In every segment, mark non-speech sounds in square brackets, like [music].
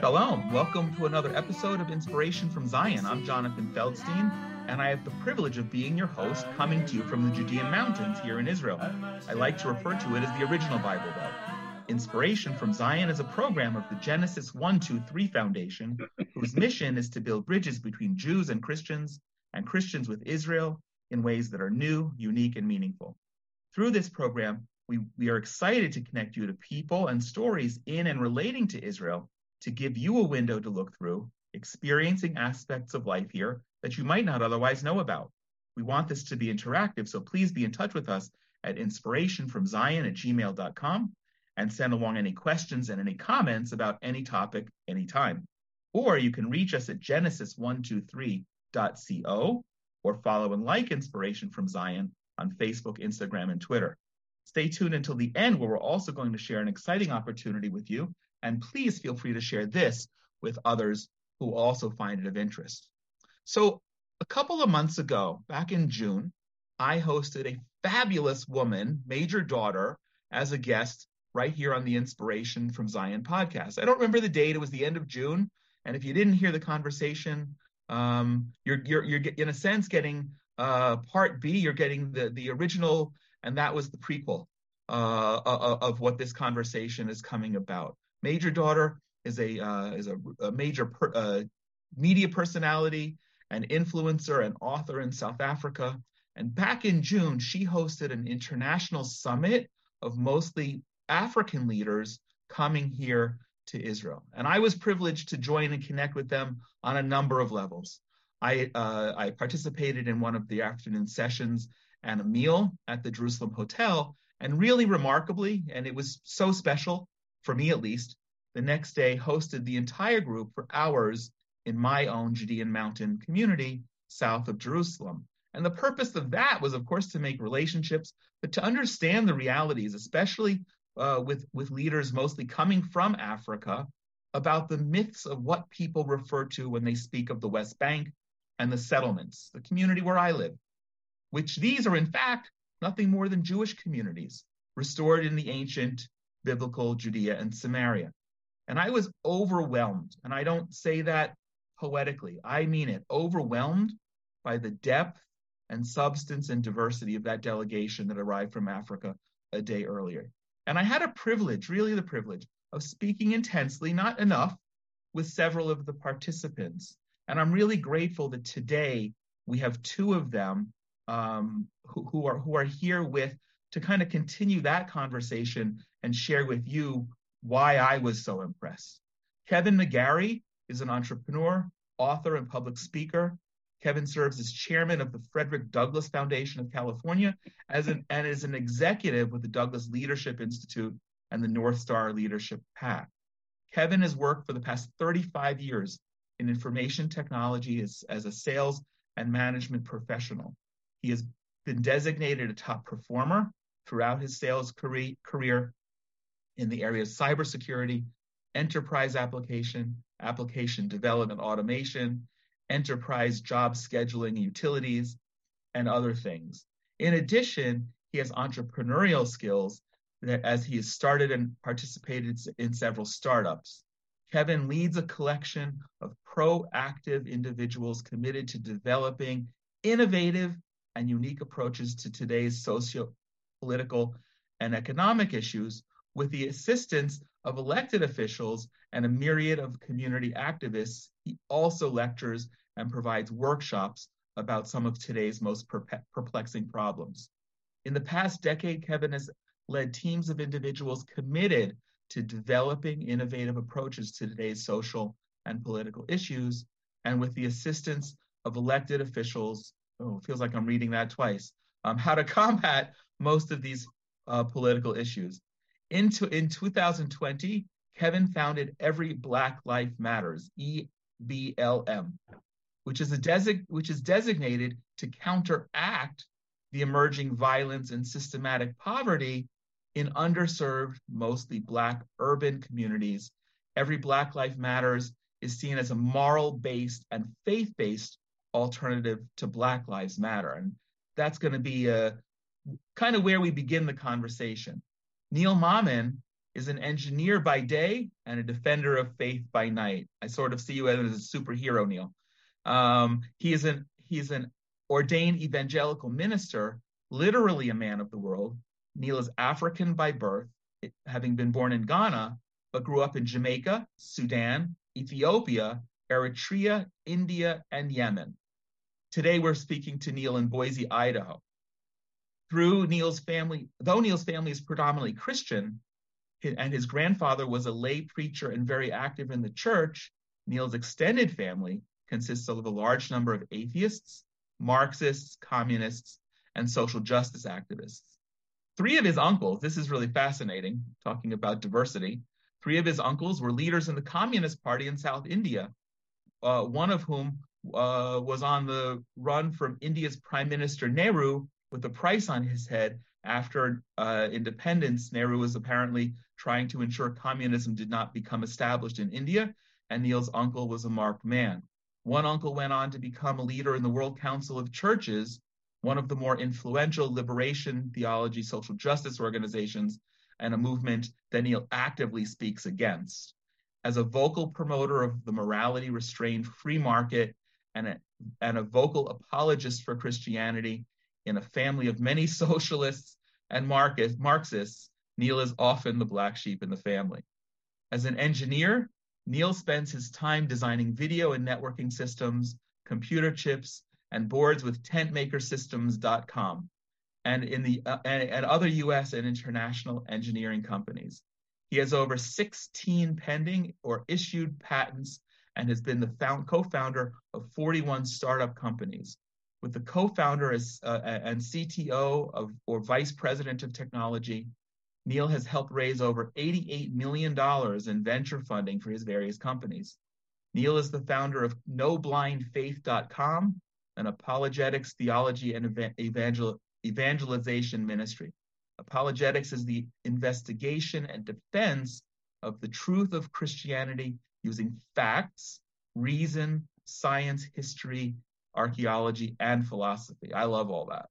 Shalom. Welcome to another episode of Inspiration from Zion. I'm Jonathan Feldstein, and I have the privilege of being your host, coming to you from the Judean Mountains here in Israel. I like to refer to it as the original Bible Belt. Inspiration from Zion is a program of the Genesis 123 Foundation, [laughs] whose mission is to build bridges between Jews and Christians, and Christians with Israel in ways that are new, unique, and meaningful. Through this program, we, we are excited to connect you to people and stories in and relating to Israel to give you a window to look through, experiencing aspects of life here that you might not otherwise know about. We want this to be interactive, so please be in touch with us at inspirationfromzion at gmail.com and send along any questions and any comments about any topic anytime. Or you can reach us at genesis123.co or follow and like Inspiration from Zion on Facebook, Instagram, and Twitter. Stay tuned until the end, where we're also going to share an exciting opportunity with you and please feel free to share this with others who also find it of interest. So, a couple of months ago, back in June, I hosted a fabulous woman, Major Daughter, as a guest right here on the Inspiration from Zion podcast. I don't remember the date, it was the end of June. And if you didn't hear the conversation, um, you're, you're, you're in a sense getting uh, part B, you're getting the, the original, and that was the prequel uh, of what this conversation is coming about. Major daughter is a uh, is a, a major per, uh, media personality, an influencer, and author in South Africa. And back in June, she hosted an international summit of mostly African leaders coming here to Israel. And I was privileged to join and connect with them on a number of levels. I, uh, I participated in one of the afternoon sessions and a meal at the Jerusalem Hotel. And really remarkably, and it was so special, for me at least, the next day hosted the entire group for hours in my own Judean mountain community south of Jerusalem. And the purpose of that was, of course, to make relationships, but to understand the realities, especially uh, with, with leaders mostly coming from Africa, about the myths of what people refer to when they speak of the West Bank and the settlements, the community where I live, which these are, in fact, nothing more than Jewish communities restored in the ancient biblical Judea and Samaria. And I was overwhelmed. And I don't say that poetically, I mean it overwhelmed by the depth and substance and diversity of that delegation that arrived from Africa a day earlier. And I had a privilege, really the privilege, of speaking intensely, not enough, with several of the participants. And I'm really grateful that today we have two of them um, who, who, are who are here with to kind of continue that conversation and share with you why I was so impressed. Kevin McGary is an entrepreneur, author, and public speaker. Kevin serves as chairman of the Frederick Douglass Foundation of California as an, and is an executive with the Douglass Leadership Institute and the North Star Leadership Path. Kevin has worked for the past 35 years in information technology as, as a sales and management professional. He has been designated a top performer throughout his sales career in the area of cybersecurity, enterprise application, application development automation, enterprise job scheduling utilities, and other things. In addition, he has entrepreneurial skills that as he has started and participated in several startups. Kevin leads a collection of proactive individuals committed to developing innovative and unique approaches to today's socio political and economic issues with the assistance of elected officials and a myriad of community activists, he also lectures and provides workshops about some of today's most perplexing problems. In the past decade, Kevin has led teams of individuals committed to developing innovative approaches to today's social and political issues, and with the assistance of elected officials, oh, feels like I'm reading that twice, um, how to combat most of these uh, political issues. Into in 2020, Kevin founded Every Black Life Matters (EBLM), which is a desig- which is designated to counteract the emerging violence and systematic poverty in underserved, mostly Black urban communities. Every Black Life Matters is seen as a moral-based and faith-based alternative to Black Lives Matter, and that's going to be a kind of where we begin the conversation. Neal Mammen is an engineer by day and a defender of faith by night. I sort of see you as a superhero, Neal. Um, he is an he's an ordained evangelical minister, literally a man of the world. Neal is African by birth, having been born in Ghana, but grew up in Jamaica, Sudan, Ethiopia, Eritrea, India, and Yemen. Today we're speaking to Neal in Boise, Idaho. Through Neal's family, though Neal's family is predominantly Christian, and his grandfather was a lay preacher and very active in the church, Neal's extended family consists of a large number of atheists, Marxists, communists, and social justice activists. Three of his uncles, this is really fascinating, talking about diversity. Three of his uncles were leaders in the Communist Party in South India, uh, one of whom uh, was on the run from India's Prime Minister Nehru with a price on his head after uh, independence. Nehru was apparently trying to ensure communism did not become established in India, and Neal's uncle was a marked man. One uncle went on to become a leader in the World Council of Churches, one of the more influential liberation theology social justice organizations, and a movement that Neal actively speaks against. As a vocal promoter of the morality restrained free market and a, and a vocal apologist for Christianity in a family of many [laughs] socialists and Marxists, Neal is often the black sheep in the family. As an engineer, Neal spends his time designing video and networking systems, computer chips, and boards with tentmakersystems.com and in the uh, and, and other US and international engineering companies. He has over 16 pending or issued patents and has been the found, co-founder of 41 startup companies. With the co-founder as, uh, and CTO of or vice president of technology, Neal has helped raise over $88 million in venture funding for his various companies. Neal is the founder of NoBlindFaith.com, an apologetics, theology, and evangel- evangelization ministry. Apologetics is the investigation and defense of the truth of Christianity using facts, reason, science, history, archaeology, and philosophy. I love all that.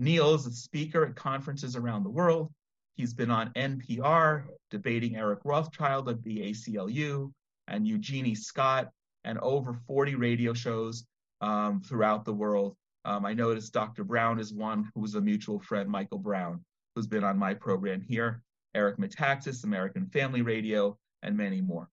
Neal is a speaker at conferences around the world. He's been on NPR debating Eric Rothschild of the ACLU and Eugenie Scott and over 40 radio shows um, throughout the world. Um, I noticed Dr. Brown is one who's a mutual friend, Michael Brown, who's been on my program here, Eric Metaxas, American Family Radio, and many more.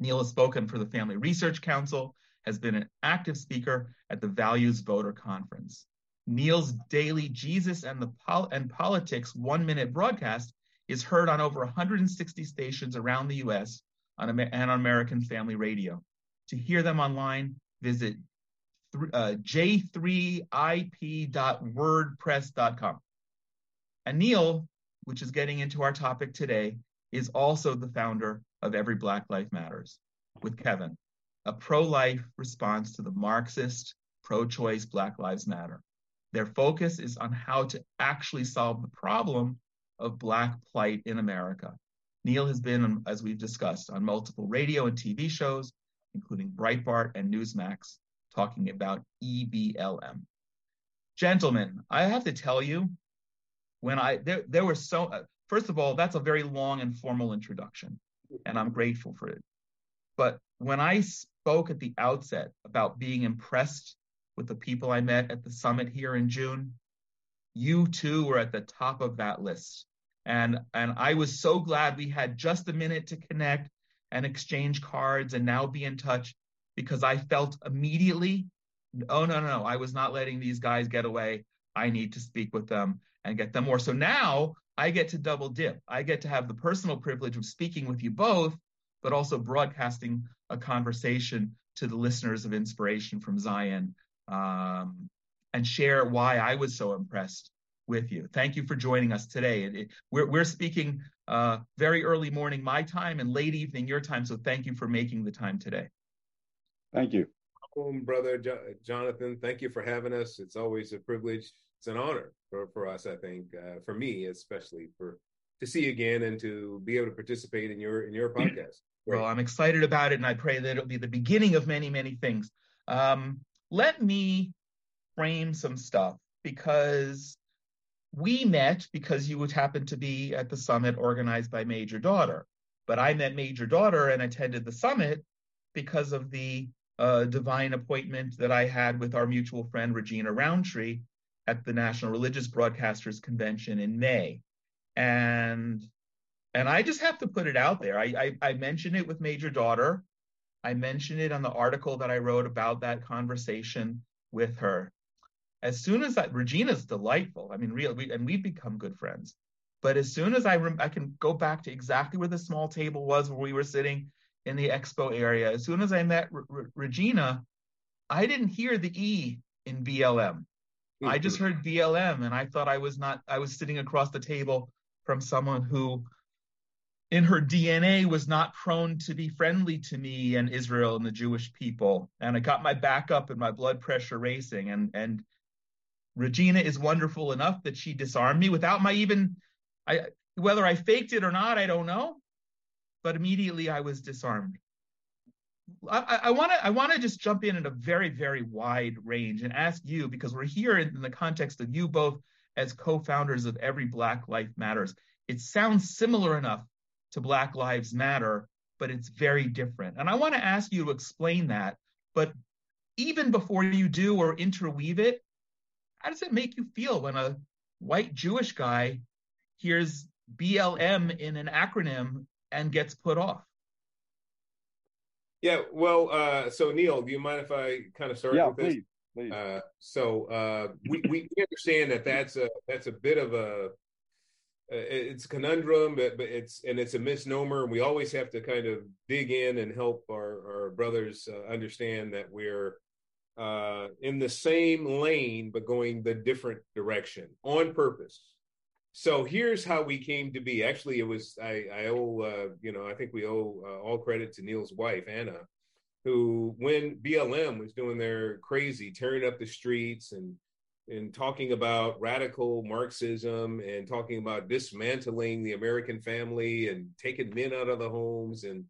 Neal has spoken for the Family Research Council, has been an active speaker at the Values Voter Conference. Neal's daily Jesus and the Pol- and Politics one minute broadcast is heard on over 160 stations around the US on, and on American Family Radio. To hear them online, visit th- uh, j3ip.wordpress.com. And Neal, which is getting into our topic today, is also the founder of Every Black Life Matters with Kevin, a pro life response to the Marxist pro choice Black Lives Matter. Their focus is on how to actually solve the problem of Black plight in America. Neal has been, as we've discussed, on multiple radio and TV shows, including Breitbart and Newsmax, talking about EBLM. Gentlemen, I have to tell you, when I there there were so first of all, that's a very long and formal introduction, and I'm grateful for it. But when I spoke at the outset about being impressed with the people I met at the summit here in June, you too were at the top of that list. And, and I was so glad we had just a minute to connect and exchange cards and now be in touch because I felt immediately, oh, no, no, no, I was not letting these guys get away. I need to speak with them and get them more. So now I get to double dip. I get to have the personal privilege of speaking with you both, but also broadcasting a conversation to the listeners of Inspiration from Zion um, and share why I was so impressed with you. Thank you for joining us today. It, it, we're, we're speaking uh, very early morning my time and late evening your time, so thank you for making the time today. Thank you. Welcome, brother jo- Jonathan. Thank you for having us. It's always a privilege. It's an honor for, for us, I think, uh, for me especially, for to see you again and to be able to participate in your in your podcast. Great. Well, I'm excited about it, and I pray that it'll be the beginning of many, many things. Um, let me frame some stuff because we met because you would happen to be at the summit organized by Major Daughter. But I met Major Daughter and attended the summit because of the uh, divine appointment that I had with our mutual friend Regina Roundtree at the National Religious Broadcasters Convention in May. And and I just have to put it out there. I, I, I mentioned it with Major Daughter. I mentioned it on the article that I wrote about that conversation with her. As soon as that, Regina's delightful. I mean, real, we, and we've become good friends. But as soon as I, rem, I can go back to exactly where the small table was where we were sitting in the expo area. As soon as I met Regina, I didn't hear the E in BLM. Mm-hmm. I just heard BLM, and I thought I was not. I was sitting across the table from someone who in her DNA was not prone to be friendly to me and Israel and the Jewish people. And I got my back up and my blood pressure racing. And and Regina is wonderful enough that she disarmed me without my even I whether I faked it or not, I don't know. But immediately I was disarmed. I want to I want to just jump in in a very very wide range and ask you because we're here in the context of you both as co-founders of Every Black Life Matters. It sounds similar enough to Black Lives Matter, but it's very different. And I want to ask you to explain that. But even before you do or interweave it, how does it make you feel when a white Jewish guy hears BLM in an acronym and gets put off? Yeah, well, uh, so Neal, do you mind if I kind of start yeah, with this? Please, please. Uh, so uh, we, we understand that that's a that's a bit of a uh, it's a conundrum, but, but it's and it's a misnomer. and We always have to kind of dig in and help our, our brothers uh, understand that we're uh, in the same lane but going the different direction on purpose. So here's how we came to be. Actually, it was I, I owe uh, you know I think we owe uh, all credit to Neal's wife Anna, who when BLM was doing their crazy tearing up the streets and and talking about radical Marxism and talking about dismantling the American family and taking men out of the homes and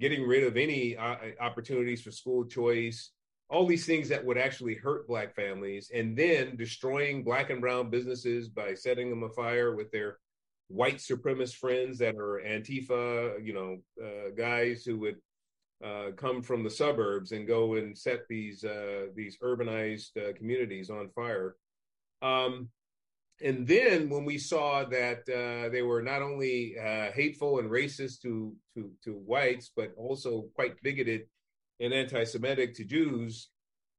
getting rid of any uh, opportunities for school choice, all these things that would actually hurt Black families, and then destroying Black and Brown businesses by setting them afire with their white supremacist friends that are Antifa, you know, uh, guys who would uh, come from the suburbs and go and set these uh, these urbanized uh, communities on fire. Um, and then when we saw that uh, they were not only uh, hateful and racist to, to to whites, but also quite bigoted and anti-Semitic to Jews,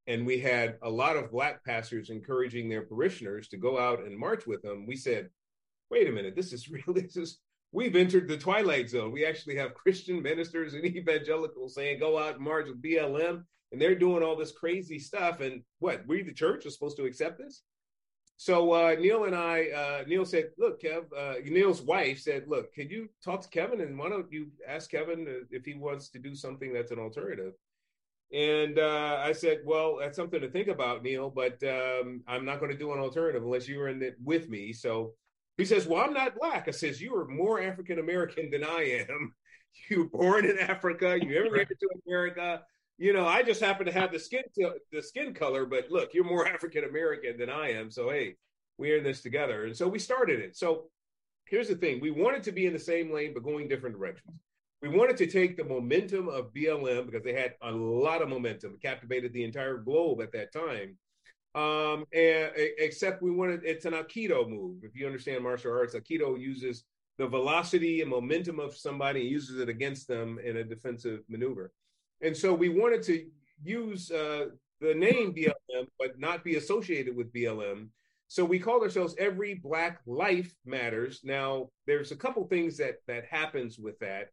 and we had a lot of black pastors encouraging their parishioners to go out and march with them, we said, "Wait a minute, this is [laughs] really This is we've entered the twilight zone. We actually have Christian ministers and [laughs] evangelicals saying go out and march with BLM, and they're doing all this crazy stuff. And what we, the church, are supposed to accept this?" So uh, Neal and I, uh, Neal said, "Look, Kev." Uh, Neal's wife said, "Look, could you talk to Kevin and why don't you ask Kevin if he wants to do something that's an alternative?" And uh, I said, "Well, that's something to think about, Neal, but um, I'm not going to do an alternative unless you are in it with me." So he says, "Well, I'm not black." I says, "You are more African American than I am. [laughs] You were born in Africa. You [laughs] immigrated to America." you know, I just happen to have the skin to, the skin color, but look, you're more [laughs] African American than I am, so hey, we're in this together. And so we started it. So here's the thing: we wanted to be in the same lane, but going different directions. We wanted to take the momentum of BLM because they had a lot of momentum, it captivated the entire globe at that time. Um, and except we wanted it's an Aikido move. If you understand martial arts, Aikido uses the velocity and momentum of somebody and uses it against them in a defensive maneuver. And so we wanted to use uh, the name BLM, but not be associated with BLM. So we called ourselves Every Black Life Matters. Now, there's a couple things that that happens with that.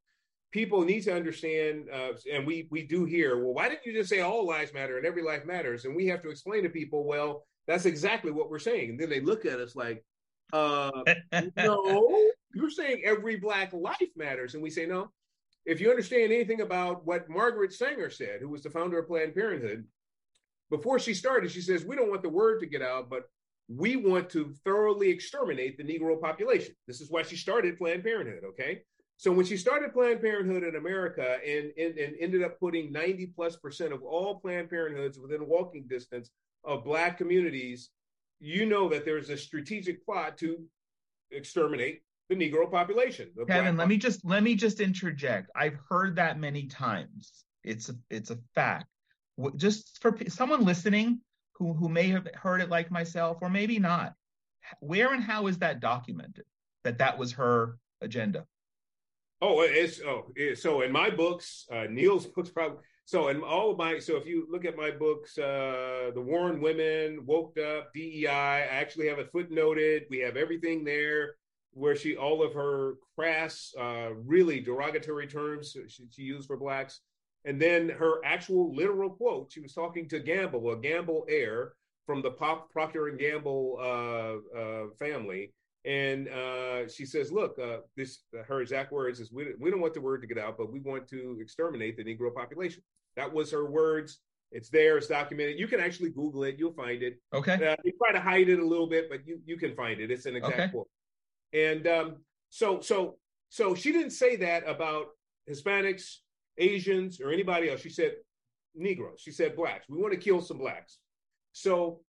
People need to understand, uh, and we we do here. Well, why didn't you just say all lives matter and every life matters? And we have to explain to people, well, that's exactly what we're saying. And then they look at us like, uh, [laughs] no, you're saying every black life matters, and we say no if you understand anything about what Margaret Sanger said, who was the founder of Planned Parenthood, before she started, she says, We don't want the word to get out, but we want to thoroughly exterminate the Negro population. This is why she started Planned Parenthood, okay? So when she started Planned Parenthood in America and, and, and ended up putting 90 plus percent of all Planned Parenthoods within walking distance of Black communities, you know that there's a strategic plot to exterminate the Negro population. The Kevin, let me just let me just interject. I've heard that many times. It's a, it's a fact. Just for someone listening who who may have heard it like myself or maybe not, where and how is that documented? That that was her agenda. Oh, it's oh, it, so in my books, uh, Neil's books probably. So in all of my, so if you look at my books, uh, the Warren Women, Woke Up, DEI, I actually have it footnoted. We have everything there where she all of her crass, uh, really derogatory terms she, she, used for blacks, and then her actual literal quote. She was talking to Gamble, a Gamble heir from the Pop, Procter and Gamble uh, uh, family, and uh, she says, "Look, uh, this her exact words is we, we don't want the word to get out, but we want to exterminate the Negro population." That was her words. It's there. It's documented. You can actually Google it. You'll find it. Okay. Uh, they try to hide it a little bit, but you you can find it. It's an exact okay. quote. And um, so so so she didn't say that about Hispanics, Asians, or anybody else. She said Negroes. She said blacks. We want to kill some blacks. So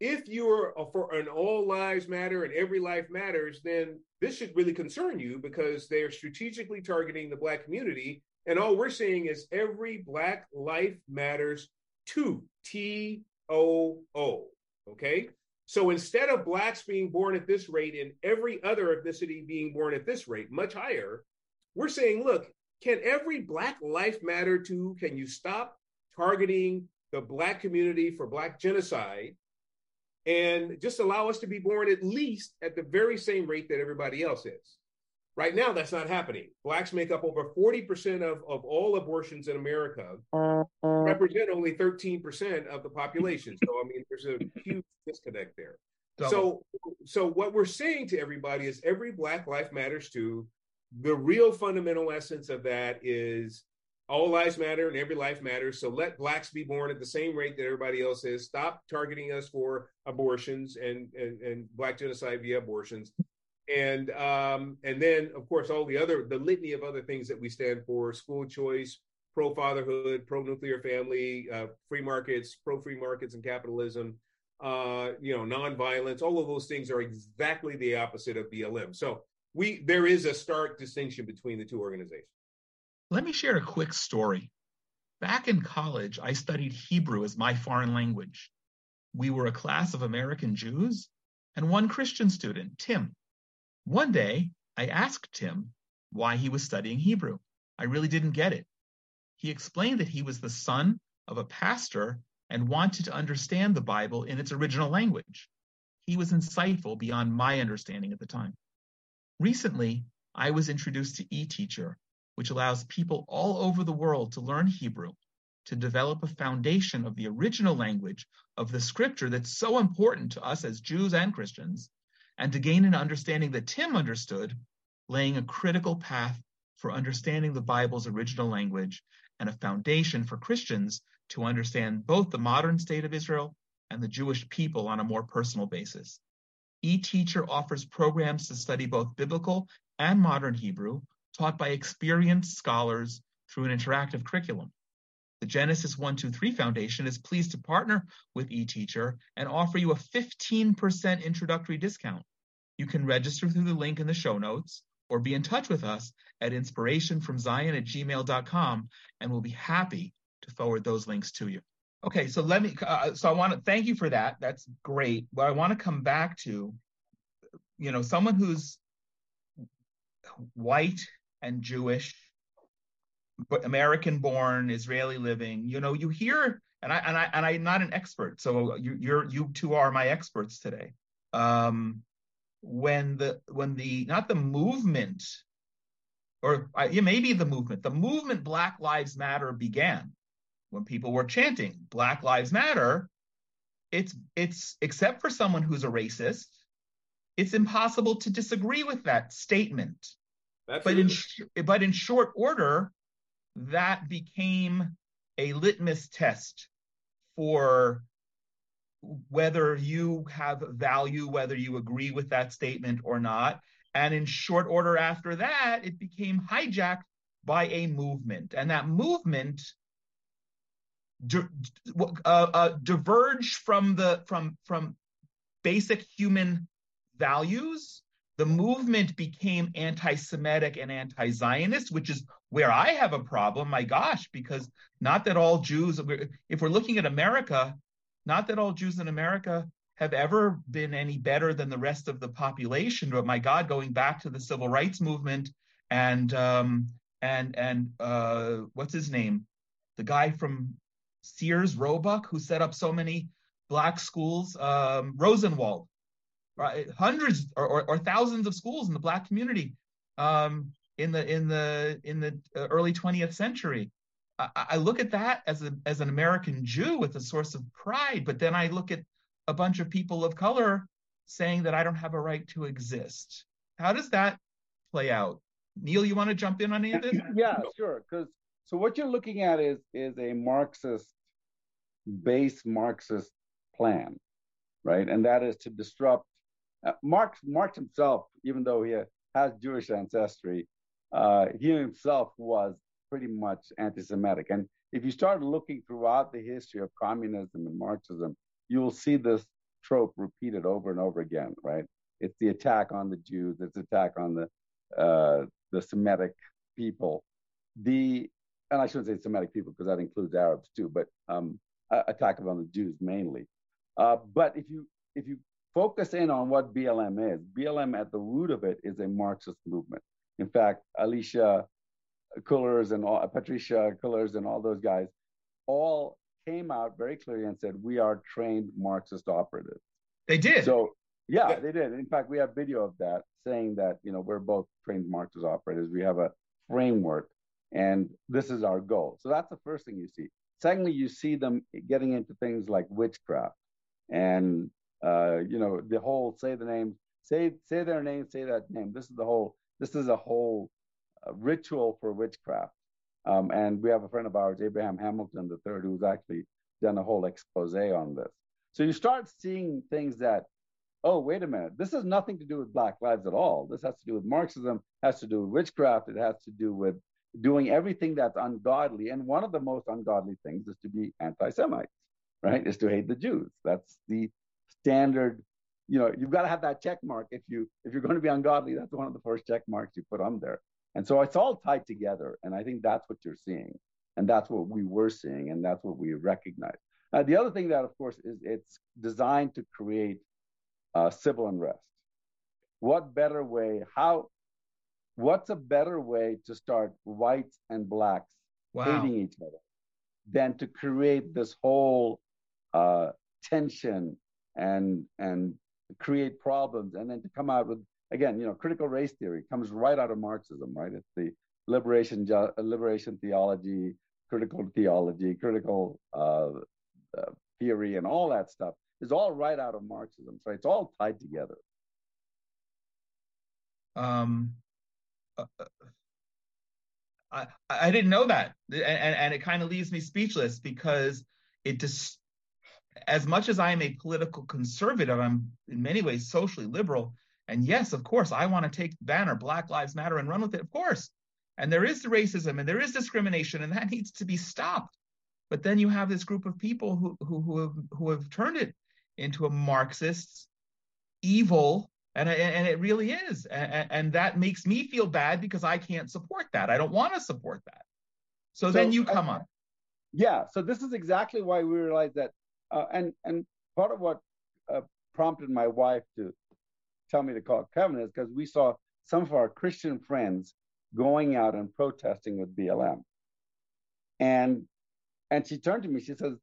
if you're for an all lives matter and every life matters, then this should really concern you because they're strategically targeting the black community. And all we're saying is every black life matters too. T O O. Okay. So instead of blacks being born at this rate and every other ethnicity being born at this rate, much higher, we're saying, look, can every black life matter too? Can you stop targeting the black community for black genocide and just allow us to be born at least at the very same rate that everybody else is. Right now, that's not happening. Blacks make up over 40% of, of all abortions in America, represent only 13% of the population. So, I mean, there's a huge disconnect there. So, so what we're saying to everybody is every Black life matters too. The real fundamental essence of that is all lives matter and every life matters. So let blacks be born at the same rate that everybody else is. Stop targeting us for abortions and and, and black genocide via abortions. And um, and then of course all the other the litany of other things that we stand for: school choice, pro fatherhood, pro nuclear family, uh, free markets, pro free markets and capitalism. Uh, you know, nonviolence. All of those things are exactly the opposite of BLM. So we there is a stark distinction between the two organizations. Let me share a quick story. Back in college, I studied Hebrew as my foreign language. We were a class of American Jews and one Christian student, Tim. One day, I asked Tim why he was studying Hebrew. I really didn't get it. He explained that he was the son of a pastor and wanted to understand the Bible in its original language. He was insightful beyond my understanding at the time. Recently, I was introduced to eTeacher, which allows people all over the world to learn Hebrew, to develop a foundation of the original language of the scripture that's so important to us as Jews and Christians, and to gain an understanding that Tim understood, laying a critical path for understanding the Bible's original language and a foundation for Christians to understand both the modern state of Israel and the Jewish people on a more personal basis. eTeacher offers programs to study both biblical and modern Hebrew taught by experienced scholars through an interactive curriculum. The Genesis 123 Foundation is pleased to partner with eTeacher and offer you a 15% introductory discount. You can register through the link in the show notes or be in touch with us at inspirationfromzion at gmail.com and we'll be happy to forward those links to you. Okay, so let me, uh, so I want to thank you for that. That's great. But I want to come back to, you know, someone who's white and Jewish, but American born, Israeli living. You know, you hear, and I and I and I'm not an expert, so you you're you two are my experts today. Um, when the when the not the movement, or yeah, maybe the movement, the movement Black Lives Matter began when people were chanting Black Lives Matter. It's it's except for someone who's a racist, it's impossible to disagree with that statement. But in, but in short order, that became a litmus test for whether you have value, whether you agree with that statement or not. And in short order after that, it became hijacked by a movement. And that movement di- uh, uh, diverged from the from from basic human values, the movement became anti-Semitic and anti-Zionist, which is where I have a problem. My gosh, because not that all Jews, if we're looking at America, not that all Jews in America have ever been any better than the rest of the population, but my God, going back to the civil rights movement and um, and and uh, what's his name, the guy from Sears Roebuck who set up so many black schools, um, Rosenwald, right? Hundreds or, or, or, thousands of schools in the black community um, in the in the in the uh, early 20th century. I, I, look at that as a as an American Jew with a source of pride, but then I look at a bunch of people of color saying that I don't have a right to exist. How does that play out? Neal, you want to jump in on any of this? [clears throat] Yeah, sure. Because so what you're looking at is is a Marxist, base Marxist plan, right? And that is to disrupt. Uh, Marx, Marx himself, even though he has Jewish ancestry, uh, he himself was pretty much anti-Semitic. And if you start looking throughout the history of communism and Marxism, you will see this trope repeated over and over again, right? It's the attack on the Jews, it's the attack on the uh, the Semitic people. The and I shouldn't say Semitic people because that includes Arabs too, but um, attack on the Jews mainly. Uh, but if you if you focus in on what BLM is, BLM at the root of it is a Marxist movement. In fact, Alicia Cullors and all, Patricia Cullors and all those guys all came out very clearly and said, "We are trained Marxist operatives." They did. So yeah, yeah, they did. In fact, we have video of that saying that you know we're both trained Marxist operators. We have a framework, and this is our goal. So that's the first thing you see. Secondly, you see them getting into things like witchcraft, and uh, you know the whole say the name, say say their name, say that name. This is the whole. This is a whole uh, ritual for witchcraft. Um, and we have a friend of ours, Abraham Hamilton III, who's actually done a whole expose on this. So you start seeing things that, oh, wait a minute, this has nothing to do with Black lives at all. This has to do with Marxism, has to do with witchcraft, it has to do with doing everything that's ungodly. And one of the most ungodly things is to be anti-Semites, right? Is to hate the Jews. That's the standard. You know, you've got to have that check mark if you if you're going to be ungodly. That's one of the first check marks you put on there. And so it's all tied together. And I think that's what you're seeing. And that's what we were seeing. And that's what we recognize. Uh, the other thing that, of course, is it's designed to create uh, civil unrest. What better way? How? What's a better way to start whites and blacks wow. hating each other than to create this whole uh, tension and and create problems, and then to come out with again, you know, critical race theory comes right out of Marxism, right? It's the liberation liberation theology, critical theology, critical uh, uh, theory, and all that stuff is all right out of Marxism. So it's all tied together. Um, uh, uh I I didn't know that, and and it kind of leaves me speechless because it just. As much as I am a political conservative, I'm in many ways socially liberal and yes, of course, I want to take banner Black Lives Matter and run with it, of course. And there is racism and there is discrimination, and that needs to be stopped. But then you have this group of people who who who have, who have turned it into a Marxist evil, and and it really is, and, and that makes me feel bad because I can't support that. I don't want to support that. So, so then you come uh, on. Yeah. So this is exactly why we realize that, uh, and and part of what uh, prompted my wife to tell me to call Kevin is because we saw some of our Christian friends going out and protesting with BLM. And and she turned to me, she says,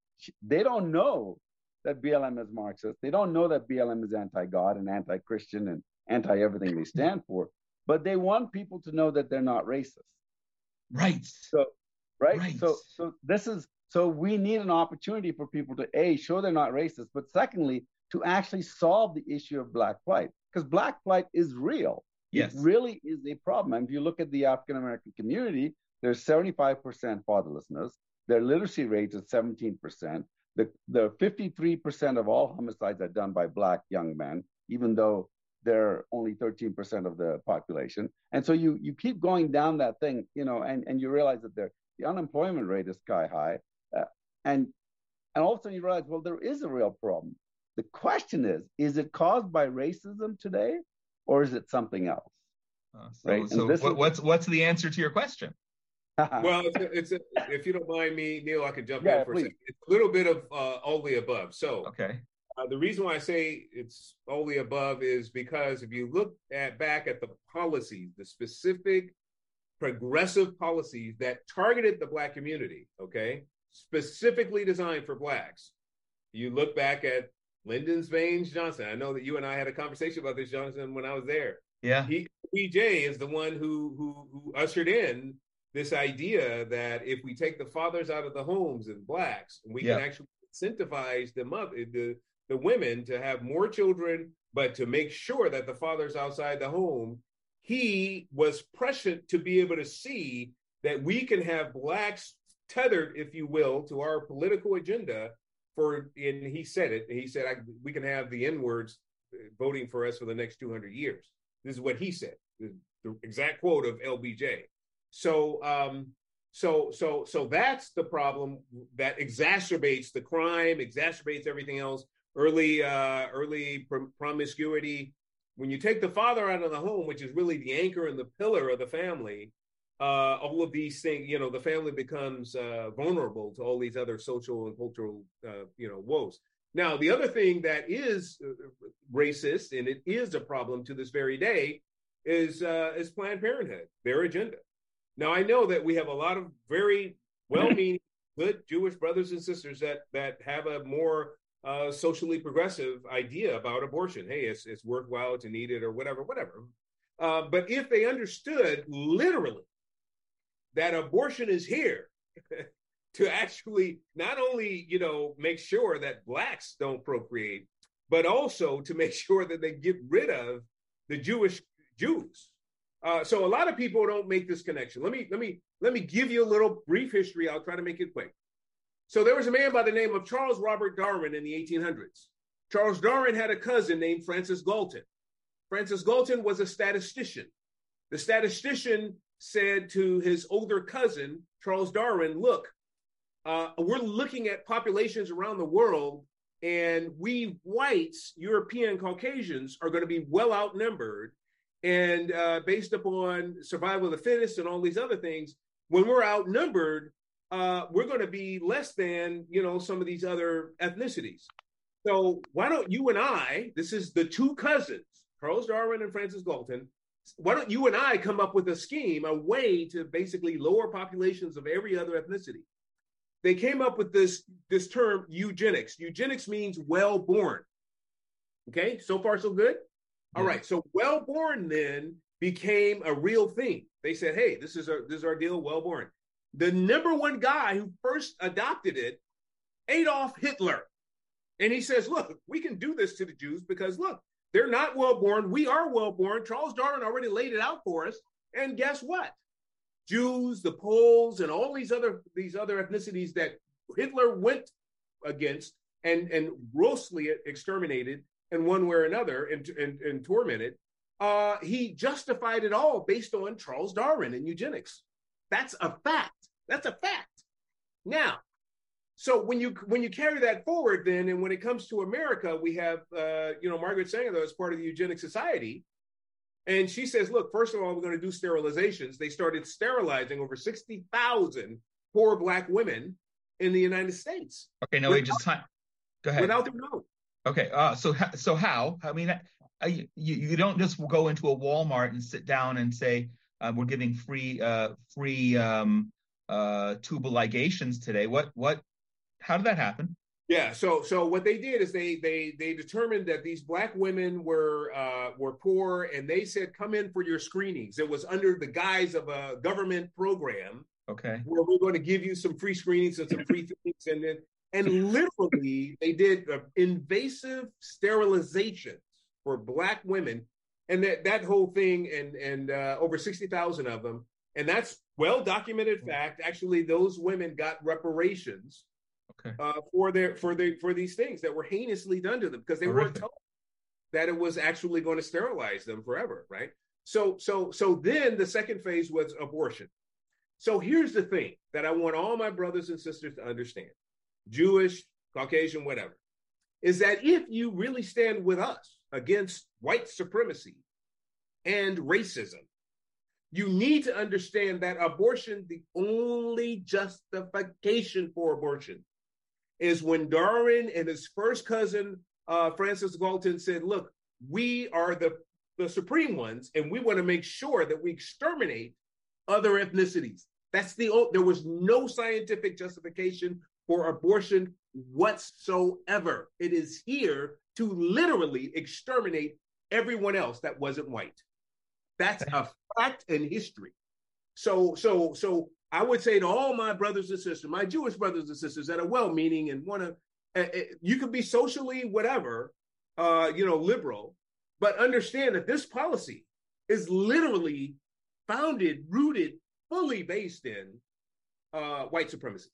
they don't know that BLM is Marxist. They don't know that BLM is anti-God and anti-Christian and anti-everything they stand for, but they want people to know that they're not racist. Right. So right? right. So so this is so we need an opportunity for people to a show they're not racist, but secondly, to actually solve the issue of black flight because black flight is real. Yes. It really is a problem. And if you look at the African American community, there's 75% fatherlessness. Their literacy rate is 17%. The, the 53% of all homicides are done by black young men, even though they're only 13% of the population. And so you you keep going down that thing, you know, and, and you realize that the unemployment rate is sky high. Uh, and and all of a sudden you realize, well, there is a real problem. The question is, is it caused by racism today or is it something else? Uh, so, right? so what, is, what's what's the answer to your question? [laughs] well, it's, a, it's a, if you don't mind me, Neal, I can jump yeah, in for please. a second. It's a little bit of uh, all the above. So, okay. Uh, the reason why I say it's all the above is because if you look at back at the policies, the specific progressive policies that targeted the black community, okay, specifically designed for blacks. You look back at Lyndon's Baines Johnson. I know that you and I had a conversation about this, Johnson, when I was there. Yeah. He BJ is the one who who who ushered in this idea that if we take the fathers out of the homes and blacks, we yeah. can actually incentivize the mother eh, the the women to have more children, but to make sure that the father's outside the home. He was prescient to be able to see that we can have blacks tethered, if you will, to our political agenda. For and he said it. He said I, we can have the N words uh, voting for us for the next 200 years. This is what he said. The, exact quote of LBJ. So, um, so, so, so that's the problem that exacerbates the crime, exacerbates everything else. Early, uh, early pr- promiscuity. When you take the father out of the home, which is really the anchor and the pillar of the family, uh, all of these things, you know, the family becomes uh, vulnerable to all these other social and cultural, uh, you know, woes. Now, the other thing that is uh, racist, and it is a problem to this very day, is uh, is Planned Parenthood, their agenda. Now, I know that we have a lot of very well-meaning, [laughs] good Jewish brothers and sisters that that have a more uh, socially progressive idea about abortion. Hey, it's it's worthwhile to need it or whatever, whatever. Uh, but if they understood literally that abortion is here [laughs] to actually not only you know make sure that blacks don't procreate but also to make [laughs] sure that they get rid of the jewish jews. Uh, so a lot of people don't make this connection. Let me let me let me give you a little brief history. I'll try to make it quick. So there was a man by the name of charles robert darwin in the 1800s charles darwin had a cousin named francis galton. Francis galton was a statistician. The statistician said to his older cousin charles darwin look uh, we're looking at populations around the world, and we whites, European Caucasians, are going to be well outnumbered. And uh, based upon survival of the fittest and all these other things, when we're outnumbered, uh, we're going to be less than you know some of these other ethnicities. So why don't you and I? This is the two cousins, Charles Darwin and Francis Galton. Why don't you and I come up with a scheme, a way to basically lower populations of every other ethnicity? they came up with this this term eugenics. Eugenics means well born. Okay, so far so good. All yeah. right, so well born then became a real thing. They said, "Hey, this is our this is our deal. Well born." The number one guy who first adopted it, Adolf Hitler, and he says, "Look, we can do this to the Jews because look, they're not well born. We are well born. Charles Darwin already laid it out for us, and guess what? Jews, the Poles, and all these other these other ethnicities that Hitler went against and and grossly exterminated in one way or another and, and, and tormented. Uh, he justified it all based on Charles Darwin and eugenics. That's a fact. That's a fact. Now, so when you when you carry that forward, then and when it comes to America, we have uh, you know Margaret Sanger though as part of the Eugenic Society, and she says, look, first of all, we're going to do sterilizations. They started sterilizing over 60,000 poor Black women in the United States. Okay, no, wait, just time. Go ahead. Without their knowledge. Okay, uh, so so how? I mean, uh, you, you don't just go into a Walmart and sit down and say uh, we're giving free uh, free um, uh, tubal ligations today. What what? How did that happen? Yeah, so so what they did is they they they determined that these black women were uh, were poor, and they said, "Come in for your screenings." It was under the guise of a government program. Okay, where we're going to give you some free screenings and some free things, and then and literally they did uh, invasive sterilizations for black women, and that that whole thing, and and uh, over sixty thousand of them, and that's well documented fact. Actually, those women got reparations okay. uh, for their for the for these things that were heinously done to them because they Horrific. weren't told that it was actually going to sterilize them forever, right? So so so then the second phase was abortion. So here's the thing that I want all my brothers and sisters to understand: Jewish, Caucasian, whatever. is that if you really stand with us against white supremacy and racism, you need to understand that abortion, the only justification for abortion, is when Darwin and his first cousin, uh, Francis Galton, said, Look, we are the, the supreme ones, and we want to make sure that we exterminate other ethnicities. That's the old. there was no scientific justification for abortion whatsoever. It is here to literally exterminate everyone else that wasn't white. That's a fact in history. So, so, so I would say to all my brothers and sisters, my Jewish brothers and sisters that are well-meaning and want to, uh, uh, you could be socially whatever, uh, you know, liberal, but understand that this policy is literally founded, rooted, fully based in uh, white supremacy.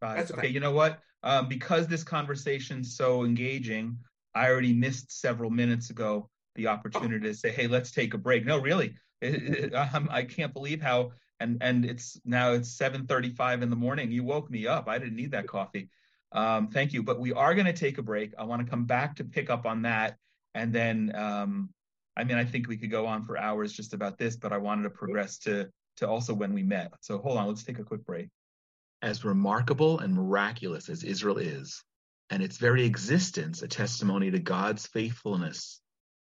That's okay. You know what? Um, because this conversation's so engaging, I already missed several minutes ago the opportunity to say, "Hey, let's take a break." No, really, [laughs] I can't believe how. And and it's now it's 7:35 in the morning. You woke me up. I didn't need that coffee. Um, thank you. But we are going to take a break. I want to come back to pick up on that, and then um, I mean, I think we could go on for hours just about this, but I wanted to progress to to also when we met. So hold on, let's take a quick break. As remarkable and miraculous as Israel is, and its very existence a testimony to God's faithfulness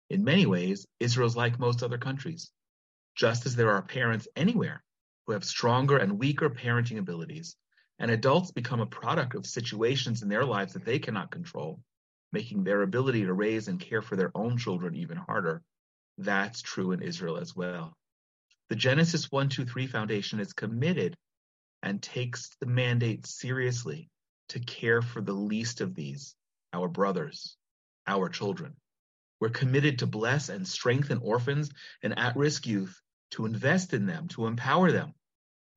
in many ways, Israel is like most other countries. Just as there are parents anywhere who have stronger and weaker parenting abilities, and adults become a product of situations in their lives that they cannot control, making their ability to raise and care for their own children even harder, that's true in Israel as well. The Genesis 123 Foundation is committed and takes the mandate seriously to care for the least of these, our brothers, our children. We're committed to bless and strengthen orphans and at risk youth, to invest in them, to empower them,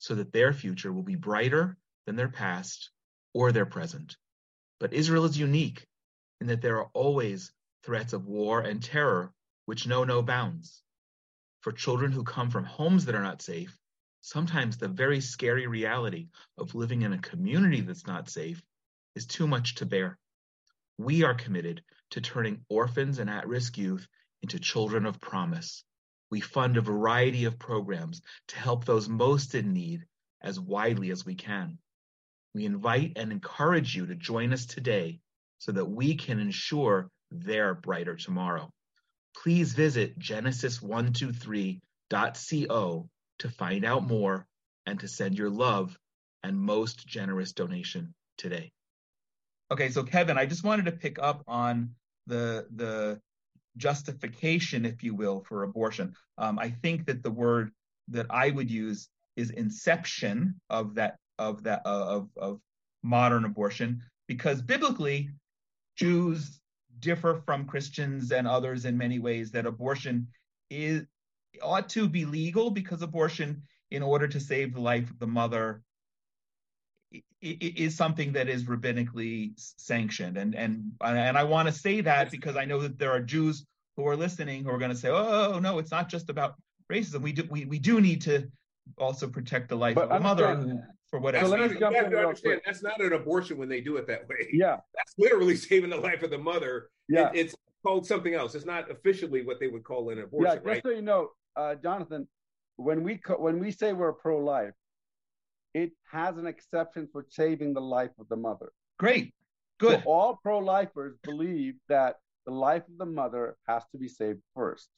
so that their future will be brighter than their past or their present. But Israel is unique in that there are always threats of war and terror which know no bounds. For children who come from homes that are not safe, sometimes the very scary reality of living in a community that's not safe is too much to bear. We are committed to turning orphans and at risk youth into children of promise. We fund a variety of programs to help those most in need as widely as we can. We invite and encourage you to join us today so that we can ensure their brighter tomorrow. Please visit genesis123.co to find out more and to send your love and most generous donation today. Okay, so Kevin, I just wanted to pick up on the the justification, if you will, for abortion. Um, I think that the word that I would use is inception of that of that uh, of of modern abortion, because biblically, Jews differ from Christians and others in many ways. That abortion is ought to be legal because abortion, in order to save the life of the mother, is something that is rabbinically sanctioned. And and and I want to say that because I know that there are Jews who are listening who are going to say, "Oh no, it's not just about racism. We do we, we do need to also protect the life but of the mother for whatever." So let me jump in understand, that's not an abortion when they do it that way. Yeah, [laughs] that's literally saving the life of the mother. Yeah, it, it's called something else. It's not officially what they would call an abortion. Yeah, just right? so you know, uh, Jonathan, when we co- when we say we're pro-life, it has an exception for saving the life of the mother. Great. Good. So all pro lifers believe that the life of the mother has to be saved first.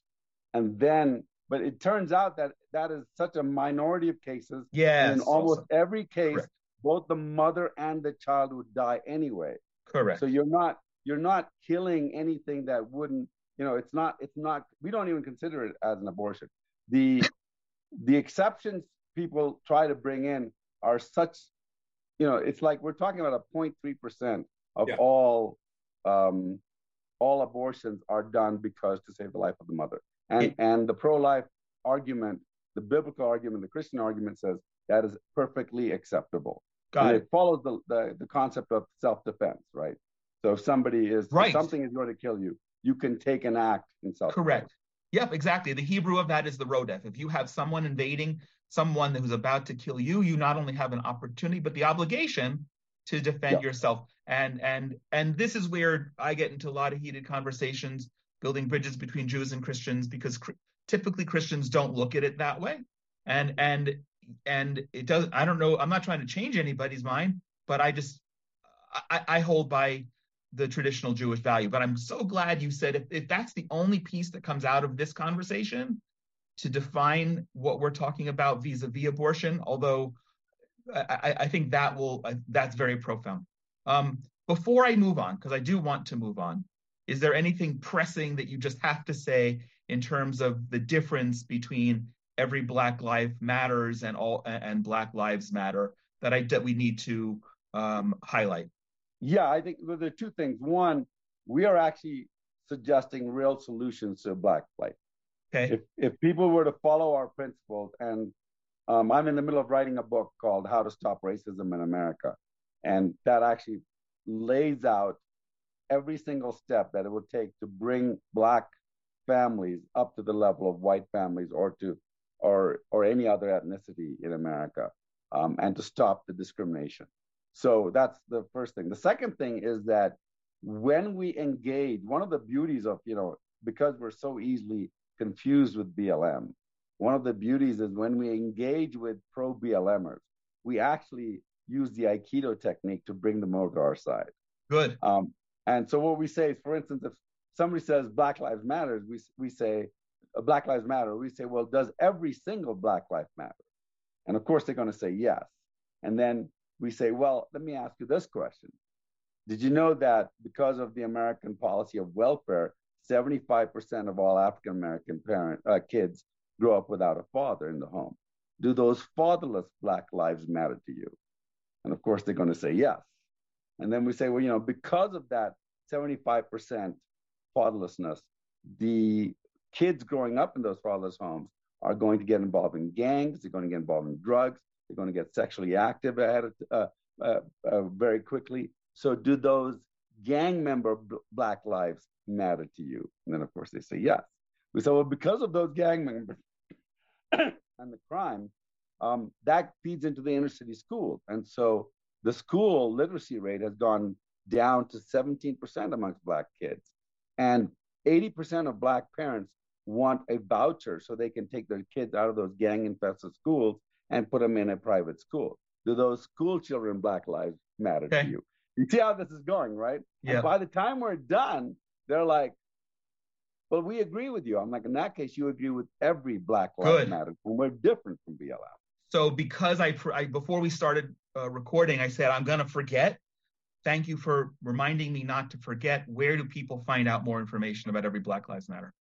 And then, but it turns out that that is such a minority of cases. Yeah. In almost awesome. every case, Correct. both the mother and the child would die anyway. Correct. So you're not you're not killing anything that wouldn't, you know, it's not it's not we don't even consider it as an abortion. The the exceptions people try to bring in are such, you know, it's like we're talking about a 0.3% of yeah. all um, all abortions are done because to save the life of the mother. And it, and the pro-life argument, the biblical argument, the Christian argument says that is perfectly acceptable. Got and it. it follows the, the, the concept of self-defense, right? So if somebody is right. something is going to kill you, you can take an act in self. Correct. Yep, exactly. The Hebrew of that is the rodef. If you have someone invading someone who's about to kill you, you not only have an opportunity, but the obligation to defend yeah. yourself. And and and this is where I get into a lot of heated conversations, building bridges between Jews and Christians, because cr- typically Christians don't look at it that way. And and and it does. I don't know. I'm not trying to change anybody's mind, but I just I, I hold by the traditional Jewish value. But I'm so glad you said if, if that's the only piece that comes out of this conversation to define what we're talking about vis-a-vis abortion, although I, I think that will uh, that's very profound. Um, before I move on, because I do want to move on, is there anything pressing that you just have to say in terms of the difference between every Black Life Matters and all and Black Lives Matter that I that we need to um, highlight? Yeah, I think there are two things. One, we are actually suggesting real solutions to Black life. Okay. If if people were to follow our principles, and um, I'm in the middle of writing a book called How to Stop Racism in America, and that actually lays out every single step that it would take to bring Black families up to the level of white families or to or or any other ethnicity in America, um, and to stop the discrimination. So that's the first thing. The second thing is that when we engage, one of the beauties of you know because we're so easily confused with BLM, one of the beauties is when we engage with pro BLMers, we actually use the Aikido technique to bring them over to our side. Good. Um, and so what we say is, for instance, if somebody says Black Lives Matter, we we say uh, Black Lives Matter. We say, well, does every single Black life matter? And of course, they're going to say yes. And then we say, well, let me ask you this question: Did you know that because of the American policy of welfare, 75% of all African American parent uh, kids grow up without a father in the home? Do those fatherless Black lives matter to you? And of course, they're going to say yes. And then we say, well, you know, because of that 75% fatherlessness, the kids growing up in those fatherless homes are going to get involved in gangs, they're going to get involved in drugs, they're going to get sexually active uh, uh, uh, very quickly. So, do those gang member b- black lives matter to you? And then, of course, they say yes. We say, well, because of those gang members [coughs] and the crime, um, that feeds into the inner city schools. And so the school literacy rate has gone down to 17% amongst Black kids. And 80% of Black parents want a voucher so they can take their kids out of those gang infested schools and put them in a private school. Do those school children Black lives matter okay. to you? You see how this is going, right? Yeah. And by the time we're done, they're like, but we agree with you. I'm like, in that case, you agree with every Black Lives Matter, we're different from BLM. So because I, I before we started uh, recording, I said I'm going to forget. Thank you for reminding me not to forget. Where do people find out more information about Every Black Lives Matter?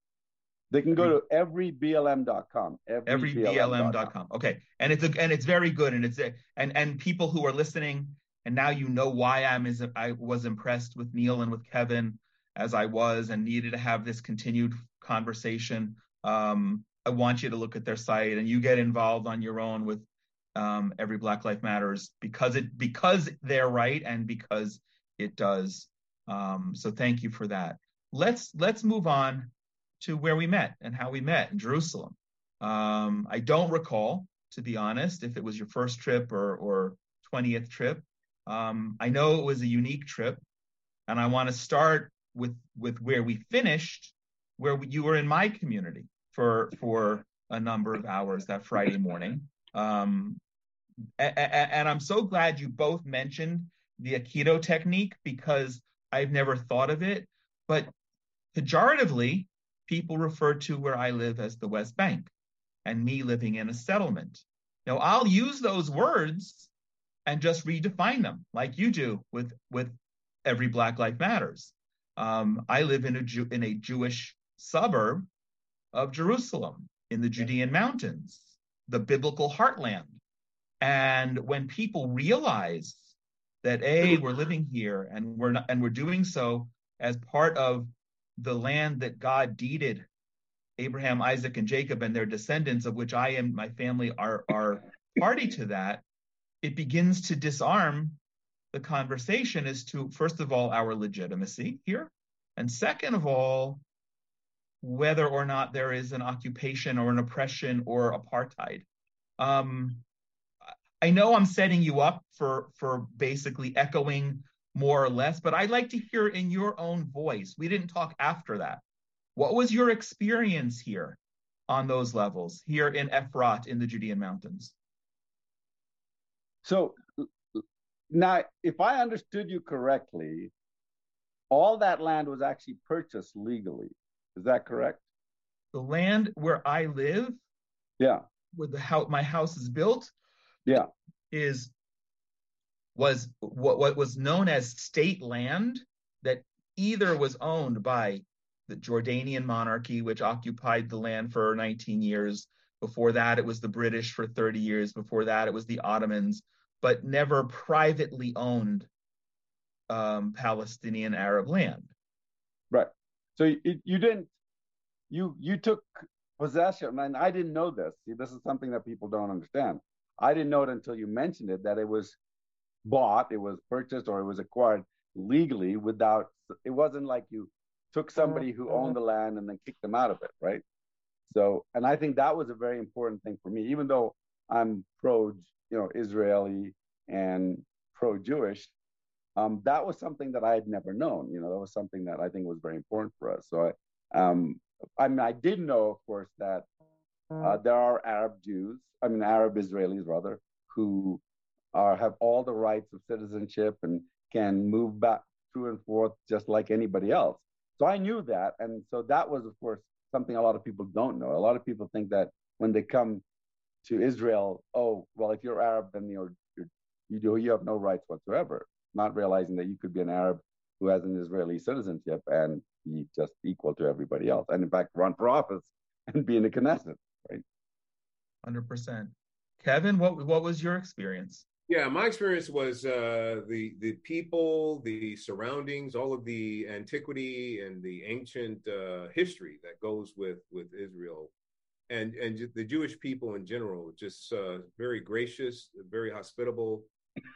They can go to everyblm.com. Everyblm.com. Every okay, and it's a, and it's very good, and it's a, and and people who are listening, and now you know why I'm is I was impressed with Neal and with Kevin as I was, and needed to have this continued conversation. Um, I want you to look at their site, and you get involved on your own with um, every Black Life Matters because it because they're right and because it does. Um, so thank you for that. Let's let's move on to where we met and how we met in Jerusalem. Um, I don't recall, to be honest, if it was your first trip or or 20th trip. Um, I know it was a unique trip, and I want to start with with where we finished, where you were in my community for for a number of hours that Friday morning. Um, and, and I'm so glad you both mentioned the Aikido technique because I've never thought of it. But pejoratively, people refer to where I live as the West Bank and me living in a settlement. Now, I'll use those words and just redefine them like you do with, with every Black Life Matters. Um, I live in a, Jew, in a Jewish suburb of Jerusalem in the Judean mountains, the biblical heartland. And when people realize that a we're living here and we're not, and we're doing so as part of the land that God deeded Abraham, Isaac, and Jacob and their descendants, of which I and my family are are party to that, it begins to disarm the conversation is to first of all our legitimacy here, and second of all whether or not there is an occupation or an oppression or apartheid. Um, I know I'm setting you up for for basically echoing more or less, but I'd like to hear in your own voice. We didn't talk after that. What was your experience here on those levels here in Efrat in the Judean mountains? So now, if I understood you correctly, all that land was actually purchased legally. Is that correct? The land where I live, yeah, where the house my house is built, yeah, is was what, what was known as state land that either was owned by the Jordanian monarchy, which occupied the land for 19 years. Before that, it was the British for 30 years. Before that, it was the Ottomans, but never privately owned um, Palestinian Arab land. Right. So you, you didn't, you you took possession, and I didn't know this. See, this is something that people don't understand. I didn't know it until you mentioned it that it was bought, it was purchased, or it was acquired legally without. It wasn't like you took somebody who owned mm-hmm. the land and then kicked them out of it, right? So, and I think that was a very important thing for me, even though I'm pro, you know, Israeli and pro Jewish. Um, that was something that I had never known. You know, that was something that I think was very important for us. So, I, um, I mean, I did know, of course, that uh, there are Arab Jews, I mean, Arab Israelis rather, who are have all the rights of citizenship and can move back through and forth just like anybody else. So I knew that, and so that was, of course, something a lot of people don't know. A lot of people think that when they come to Israel, oh, well, if you're Arab, then you're, you're you do you have no rights whatsoever. Not realizing that you could be an Arab who has an Israeli citizenship and be just equal to everybody else, and in fact, run for office [laughs] and be in the Knesset, right? Hundred percent. Kevin, what what was your experience? Yeah, my experience was uh, the the people, the surroundings, all of the antiquity and the ancient uh, history that goes with with Israel, and and the Jewish people in general, just uh, very gracious, very hospitable,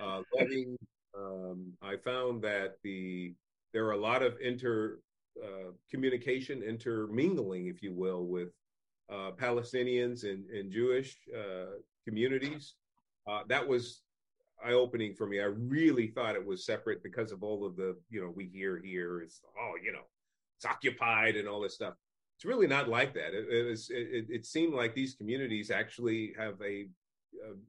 uh, [laughs] loving. Um, I found that the there are a lot of inter uh, communication, intermingling, if you will, with uh, Palestinians and, and Jewish communities. that was eye opening for me. I really thought it was separate because of all of the, you know, we hear here is, oh, you know, it's occupied and all this stuff. It's really not like that. It, it was, it, it, seemed like these communities actually have a,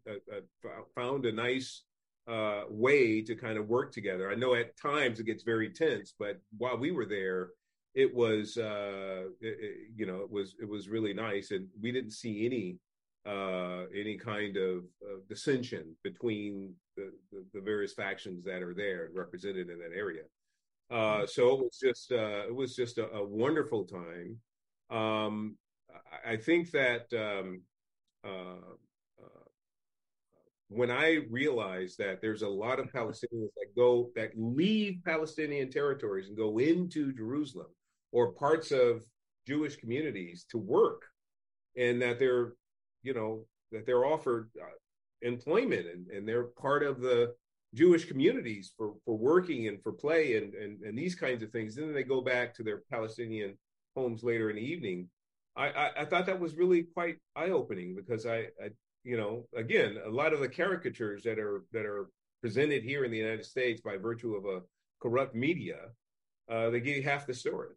a, a, a found a nice uh, way to kind of work together. I know at times it gets very tense, but while we were there, it was, uh, you know, it was it was really nice, and we didn't see any uh, any kind of, dissension between the, the, the, various factions that are there and represented in that area. Uh, mm-hmm. so it was just uh, it was just a, a wonderful time. Um, I, think that um, uh, uh, when I realized that there's a lot of Palestinians that go that leave Palestinian territories and go into Jerusalem or parts of Jewish communities to work, and that they're you know that they're offered uh, employment and, and they're part of the Jewish communities for for working and for play and, and and these kinds of things. Then they go back to their Palestinian homes later in the evening. I, I, I thought that was really quite eye opening because I, I you know again a lot of the caricatures that are that are presented here in the United States by virtue of a corrupt media, uh, they give you half the story.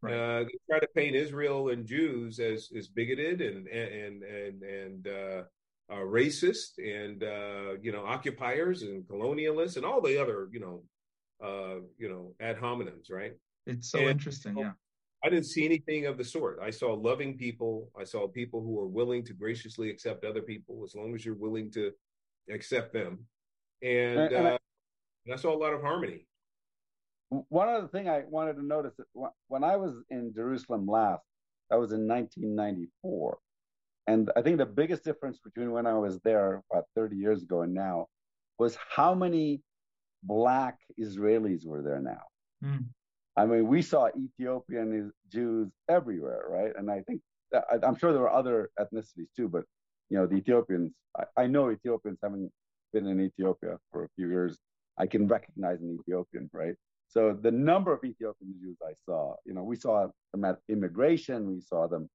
Right. Uh, they try to paint Israel and Jews as as bigoted and and and and uh, uh, racist and uh, you know occupiers and colonialists and all the other you know uh, you know ad hominems, right? It's so and, interesting, yeah. I didn't see anything of the sort. I saw loving people. I saw people who are willing to graciously accept other people as long as you're willing to accept them, and, and, and I, uh, I saw a lot of harmony one other thing I wanted to notice when I was in Jerusalem last, that was in 1994. And I think the biggest difference between when I was there about 30 years ago and now was how many black Israelis were there now. Mm. I mean, we saw Ethiopian Jews everywhere, right? And I think I'm sure there were other ethnicities too, but you know, the Ethiopians, I, I know Ethiopians having been in Ethiopia for a few years, I can recognize an Ethiopian, right? So the number of Ethiopian Jews I saw, you know, we saw them at immigration, we saw them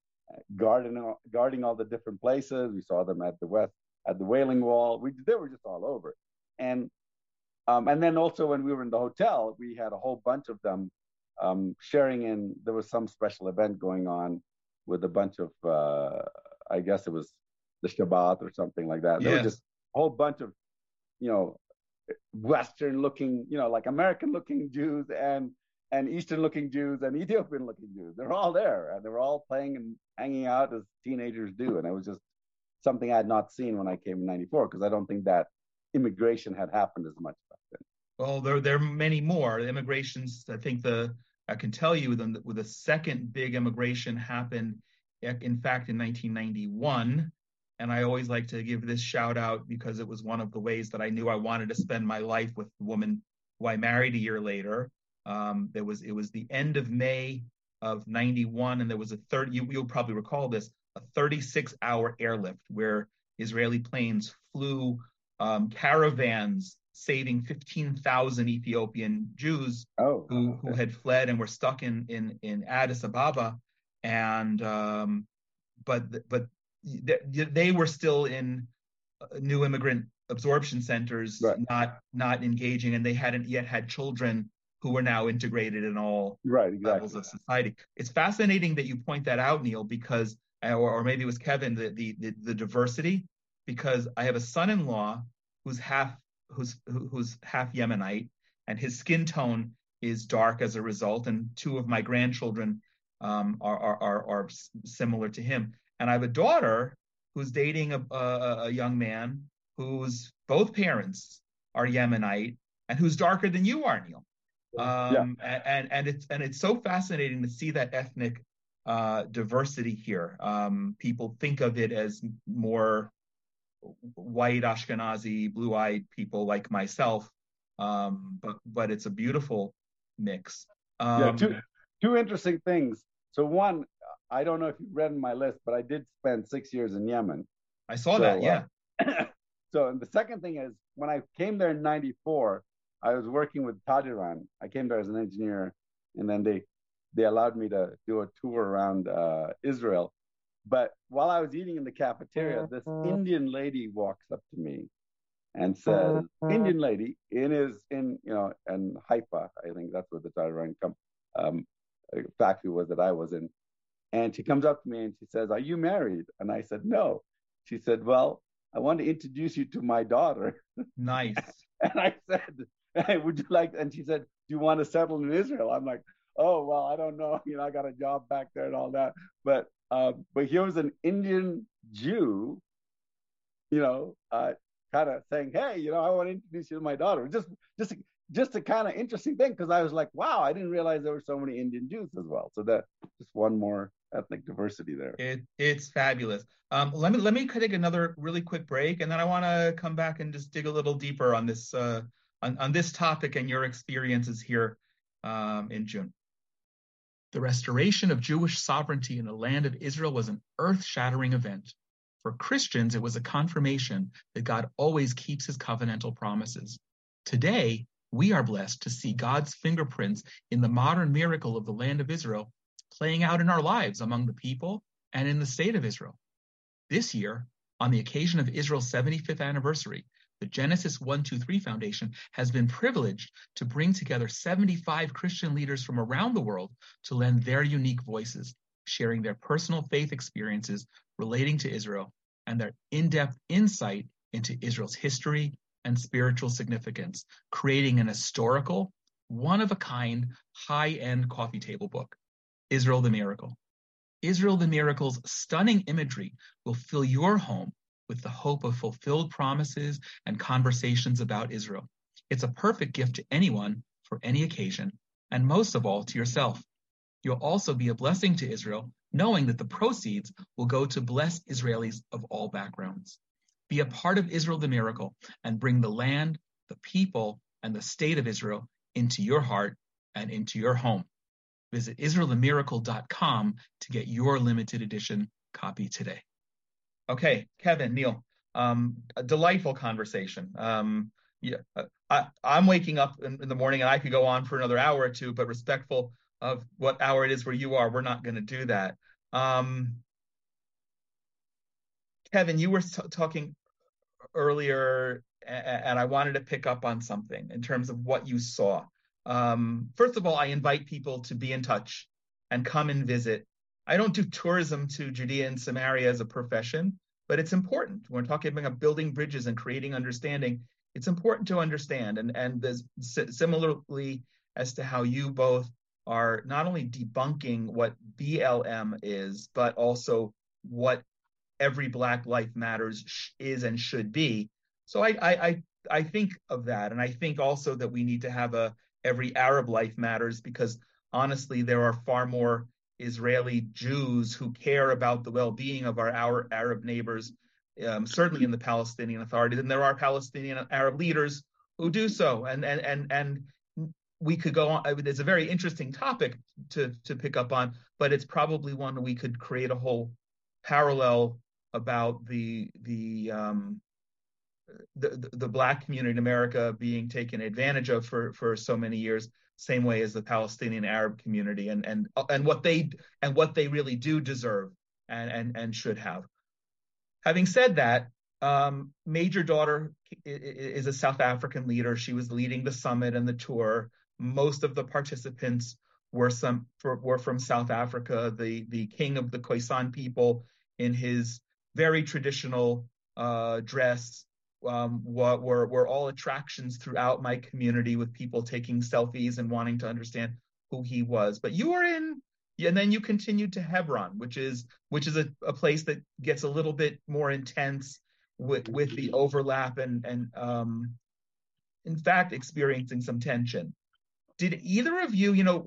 guarding guarding all the different places, we saw them at the West at the Wailing Wall. We they were just all over, and um, and then also when we were in the hotel, we had a whole bunch of them um, sharing in. There was some special event going on with a bunch of, uh, I guess it was the Shabbat or something like that. Yeah. There was just a whole bunch of, you know, Western looking, you know, like American looking Jews and and Eastern looking Jews and Ethiopian looking Jews. They're all there and they were all playing and hanging out as teenagers do. And it was just something I had not seen when I came in 94 because I don't think that immigration had happened as much. Well, there, there are many more. Immigrations, I think the, I can tell you the, with the second big immigration happened, in fact, in 1991. And I always like to give this shout out because it was one of the ways that I knew I wanted to spend my life with the woman who I married a year later. Um, there was it was the end of May of 91 and there was a third you, you'll probably recall this a 36 hour airlift where israeli planes flew um, caravans saving 15,000 Ethiopian Jews oh, who, who had fled and were stuck in in, in Addis Ababa, and um, but but they were still in uh, new immigrant absorption centers, right. not not engaging, and they hadn't yet had children who were now integrated in all right, exactly. levels of society. It's fascinating that you point that out, Neal, because or, or maybe it was Kevin, the, the the the diversity, because I have a son-in-law who's half who's who's half Yemenite, and his skin tone is dark as a result, and two of my grandchildren um, are, are, are are similar to him, and I have a daughter who's dating a, a, a young man whose both parents are Yemenite and who's darker than you are, Neal. Um, yeah. and, and it's and it's so fascinating to see that ethnic uh, diversity here. Um, people think of it as more white Ashkenazi, blue-eyed people like myself, um, but but it's a beautiful mix. yeah, two um, two interesting things. So one, I don't know if you read my list, but I did spend six years in Yemen. I saw so, that. Yeah. Uh, [clears throat] so the second thing is when I came there in '94, I was working with Tadiran. I came there as an engineer, and then they they allowed me to do a tour around uh, Israel. But while I was eating in the cafeteria, this mm-hmm. Indian lady walks up to me and says, mm-hmm. Indian lady in his in you know in Haifa, I think that's where the Tadiran come um, factory was that I was in. And she comes up to me and she says, Are you married? And I said, No. She said, Well, I want to introduce you to my daughter. Nice. [laughs] and I said, hey, would you like, and she said, do you want to settle in Israel? I'm like, oh, well, I don't know. [laughs] You know, I got a job back there and all that. But, uh, but here was an Indian Jew, you know, uh, kind of saying, hey, you know, I want to introduce you to my daughter. Just, just, just a kind of interesting thing because I was like, wow, I didn't realize there were so many Indian Jews as well. So that just one more ethnic diversity there. It, it's fabulous. Um, let me let me take another really quick break, and then I want to come back and just dig a little deeper on this uh, on, on this topic and your experiences here um, in June. The restoration of Jewish sovereignty in the land of Israel was an earth shattering event. For Christians, it was a confirmation that God always keeps his covenantal promises. Today, we are blessed to see God's fingerprints in the modern miracle of the land of Israel playing out in our lives among the people and in the state of Israel. This year, on the occasion of Israel's 75th anniversary, the Genesis 123 Foundation has been privileged to bring together 75 Christian leaders from around the world to lend their unique voices, sharing their personal faith experiences relating to Israel and their in depth insight into Israel's history and spiritual significance, creating an historical, one of a kind, high end coffee table book, Israel the Miracle. Israel the Miracle's stunning imagery will fill your home with the hope of fulfilled promises and conversations about Israel. It's a perfect gift to anyone for any occasion, and most of all to yourself. You'll also be a blessing to Israel, knowing that the proceeds will go to bless Israelis of all backgrounds. Be a part of Israel the miracle and bring the land, the people, and the state of Israel into your heart and into your home. Visit IsraelTheMiracle.com to get your limited edition copy today. Okay, Kevin, Neal, um, a delightful conversation. Um, yeah, I, am waking up in, in, the morning and I could go on for another hour or two, but respectful of what hour it is where you are, we're not going to do that. Um, Kevin, you were t- talking earlier, and I wanted to pick up on something in terms of what you saw. Um, first of all, I invite people to be in touch and come and visit. I don't do tourism to Judea and Samaria as a profession, but it's important. We're talking about building bridges and creating understanding, it's important to understand. And, and there's similarly as to how you both are not only debunking what BLM is, but also what every Black Life Matters is and should be. So I, I, I think of that, and I think also that we need to have a every Arab life matters because honestly, there are far more Israeli Jews who care about the well-being of our, our Arab neighbors, um, certainly in the Palestinian Authority, than there are Palestinian Arab leaders who do so. And and and and we could go on. It's a very interesting topic to to pick up on, but it's probably one we could create a whole parallel about the the um, the, the black community in America being taken advantage of for, for so many years, same way as the Palestinian Arab community and, and, and what they, and what they really do deserve and, and, and should have. Having said that, um, Major Daughter is a South African leader. She was leading the summit and the tour. Most of the participants were some were from South Africa. The the king of the Khoisan people in his very traditional uh, dress um, what were, were all attractions throughout my community with people taking selfies and wanting to understand who he was. But you were in, and then you continued to Hebron, which is which is a, a place that gets a little bit more intense with with the overlap and and um, in fact experiencing some tension. Did either of you, you know,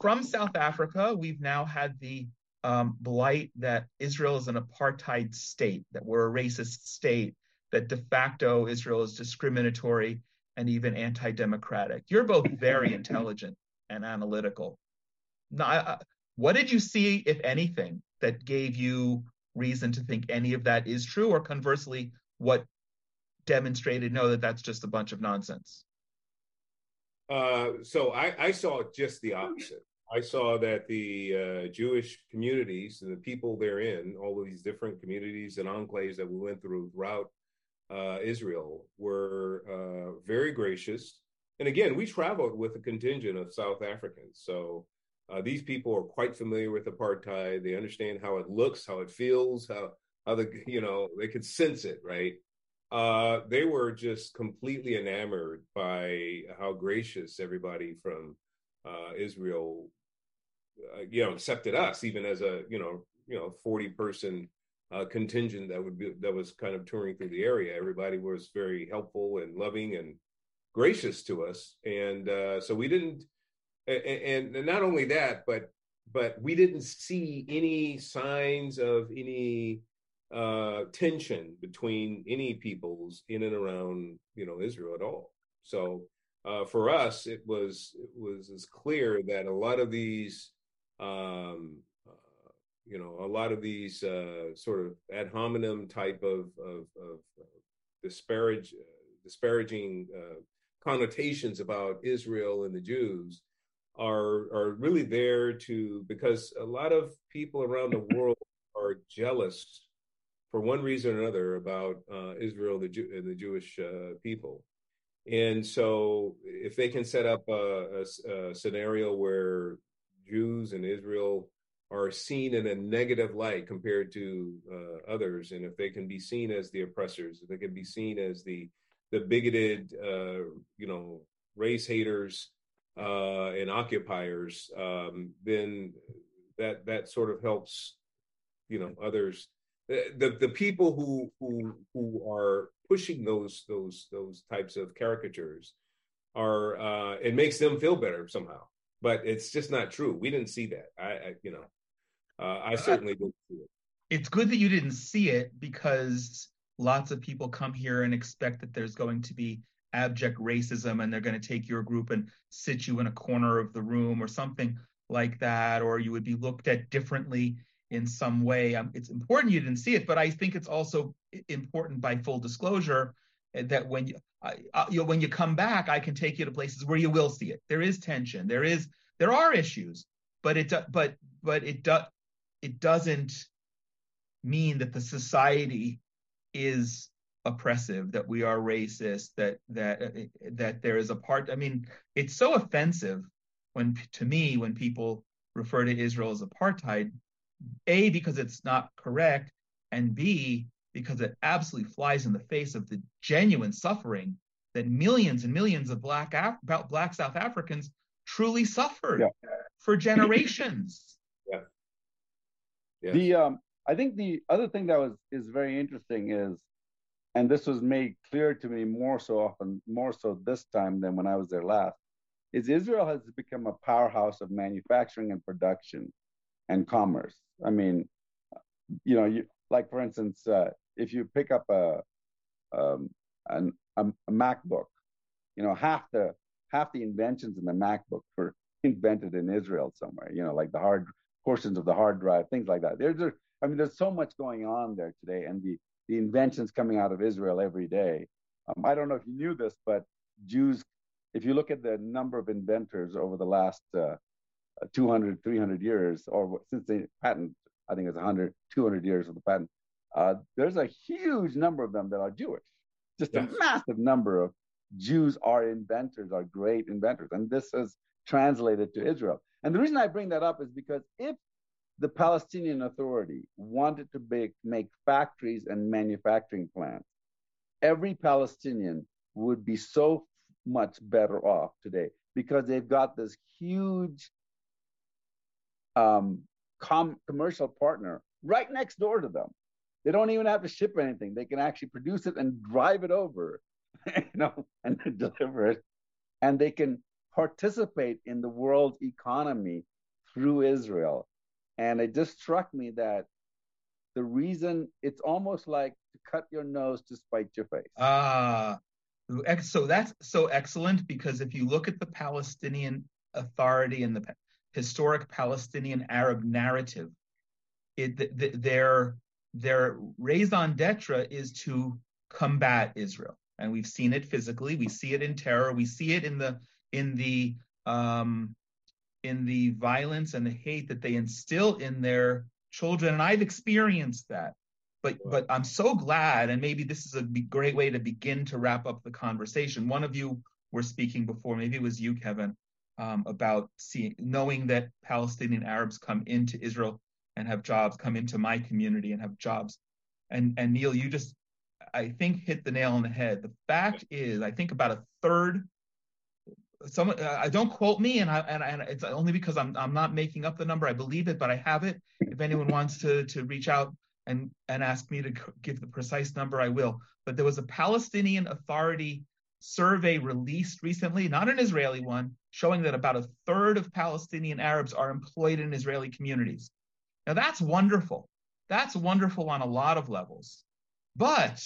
from South Africa, we've now had the um, blight that Israel is an apartheid state, that we're a racist state that de facto Israel is discriminatory and even anti democratic. You're both very [laughs] intelligent and analytical. Now, what did you see, if anything, that gave you reason to think any of that is true, or conversely, what demonstrated no, that that's just a bunch of nonsense? Uh, so I, I, saw just the opposite. I saw that the uh, Jewish communities and the people therein, all of these different communities and enclaves that we went through throughout uh, Israel were uh, very gracious. And again, we traveled with a contingent of South Africans. So uh, these people are quite familiar with apartheid. They understand how it looks, how it feels, how, how the, you know, they could sense it, right? Uh, they were just completely enamored by how gracious everybody from uh, Israel, uh, you know, accepted us, even as a, you know, you know, 40 person uh, contingent that would be that was kind of touring through the area. Everybody was very helpful and loving and gracious to us, and uh, so we didn't. And, and not only that, but but we didn't see any signs of any uh, tension between any peoples in and around you know Israel at all. So uh, for us, it was it was as clear that a lot of these um, you know, a lot of these uh, sort of ad hominem type of, of, of disparage, disparaging uh, connotations about Israel and the Jews are are really there to because a lot of people around the world are jealous for one reason or another about uh, Israel the Jew- and the Jewish uh, people. And so, if they can set up a, a, a scenario where Jews and Israel are seen in a negative light compared to uh, others, and if they can be seen as the oppressors, if they can be seen as the the bigoted, uh, you know, race haters uh, and occupiers, um, then that that sort of helps, you know, others. The the people who who who are pushing those those those types of caricatures are uh, it makes them feel better somehow but it's just not true. We didn't see that. I, I you know, uh, I certainly didn't see it. It's good that you didn't see it because lots of people come here and expect that there's going to be abject racism and they're going to take your group and sit you in a corner of the room or something like that, or you would be looked at differently in some way. Um, it's important you didn't see it, but I think it's also important by full disclosure eh, that when you, uh, you know, when you come back, I can take you to places where you will see it. There is tension. There is there are issues, but it but but it does it doesn't mean that the society is oppressive, that we are racist, that that uh, that there is a part. I mean, it's so offensive when to me when people refer to Israel as apartheid. A because it's not correct, and B because it absolutely flies in the face of the genuine suffering that millions and millions of black Af- black South Africans truly suffered yeah. for generations. The um, I think the other thing that was is very interesting is, and this was made clear to me more so often, more so this time than when I was there last, is Israel has become a powerhouse of manufacturing and production and commerce. I mean, you know, you like for instance, uh, if you pick up a um, an, a, a MacBook, you know, half the half the inventions in the MacBook were [laughs] invented in Israel somewhere. You know, like the hard portions of the hard drive, things like that. There's, there, I mean, there's so much going on there today, and the the inventions coming out of Israel every day. Um, I don't know if you knew this, but Jews, if you look at the number of inventors over the last uh, 200, 300 years, or since the patent, I think it's 100, 200 years of the patent, uh, there's a huge number of them that are Jewish. Just yes. a massive number of Jews are inventors, are great inventors. And this is translated to Israel. And the reason I bring that up is because if the Palestinian Authority wanted to make, make factories and manufacturing plants, every Palestinian would be so much better off today because they've got this huge um, com- commercial partner right next door to them they don't even have to ship anything. They can actually produce it and drive it over, [laughs] you know, and [laughs] deliver it. And they can participate in the world economy through Israel. And it just struck me that the reason it's almost like to cut your nose to spite your face. Ah, uh, so that's so excellent because if you look at the Palestinian Authority and the historic Palestinian Arab narrative, it, their their raison d'etre is to combat Israel. And we've seen it physically. We see it in terror. We see it in the in the um, in the violence and the hate that they instill in their children. And I've experienced that. But but I'm so glad, and maybe this is a great way to begin to wrap up the conversation. One of you were speaking before, maybe it was you, Kevin, um, about seeing knowing that Palestinian Arabs come into Israel and have jobs, come into my community and have jobs. And and Neal, you just I think hit the nail on the head. The fact is, I think about a third. Someone, uh, I don't quote me, and I and, and it's only because I'm I'm not making up the number. I believe it, but I have it. If anyone wants to to reach out and and ask me to give the precise number, I will. But there was a Palestinian Authority survey released recently, not an Israeli one, showing that about a third of Palestinian Arabs are employed in Israeli communities. Now that's wonderful. That's wonderful on a lot of levels. But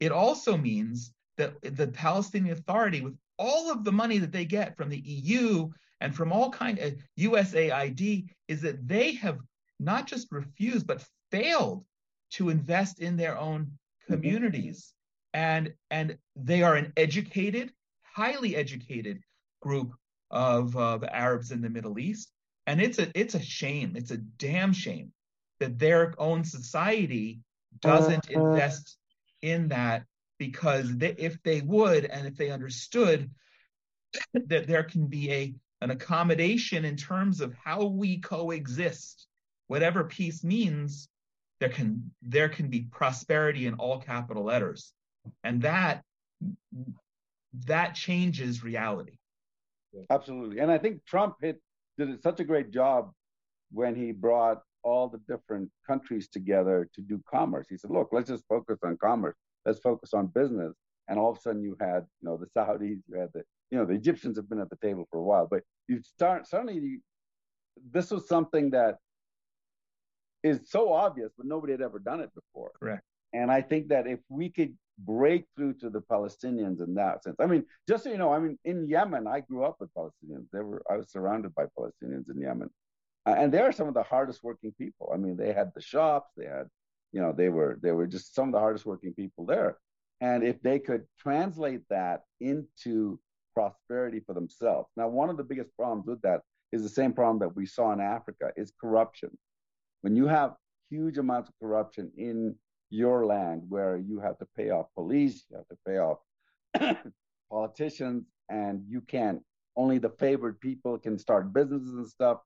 it also means that the Palestinian Authority, with all of the money that they get from the EU and from all kind of USAID, is that they have not just refused but failed to invest in their own communities. Mm-hmm. And, and they are an educated, highly educated group of, of Arabs in the Middle East. And it's a it's a shame. It's a damn shame that their own society doesn't uh-huh. invest in that because they, if they would and if they understood that there can be a an accommodation in terms of how we coexist, whatever peace means, there can there can be prosperity in all capital letters, and that that changes reality. Absolutely, and I think Trump hit did such a great job when he brought all the different countries together to do commerce. He said, look, let's just focus on commerce. Let's focus on business. And all of a sudden you had, you know, the Saudis, you had the, you know, the Egyptians have been at the table for a while, but you start suddenly you, this was something that is so obvious, but nobody had ever done it before. Correct. And I think that if we could break through to the Palestinians in that sense. I mean, just so you know, I mean, in Yemen, I grew up with Palestinians. They were, I was surrounded by Palestinians in Yemen, uh, and they are some of the hardest working people. I mean, they had the shops, they had, you know, they were, they were just some of the hardest working people there. And if they could translate that into prosperity for themselves. Now, one of the biggest problems with that is the same problem that we saw in Africa is corruption. When you have huge amounts of corruption in your land where you have to pay off police, you have to pay off [coughs] politicians, and you can't, only the favored people can start businesses and stuff.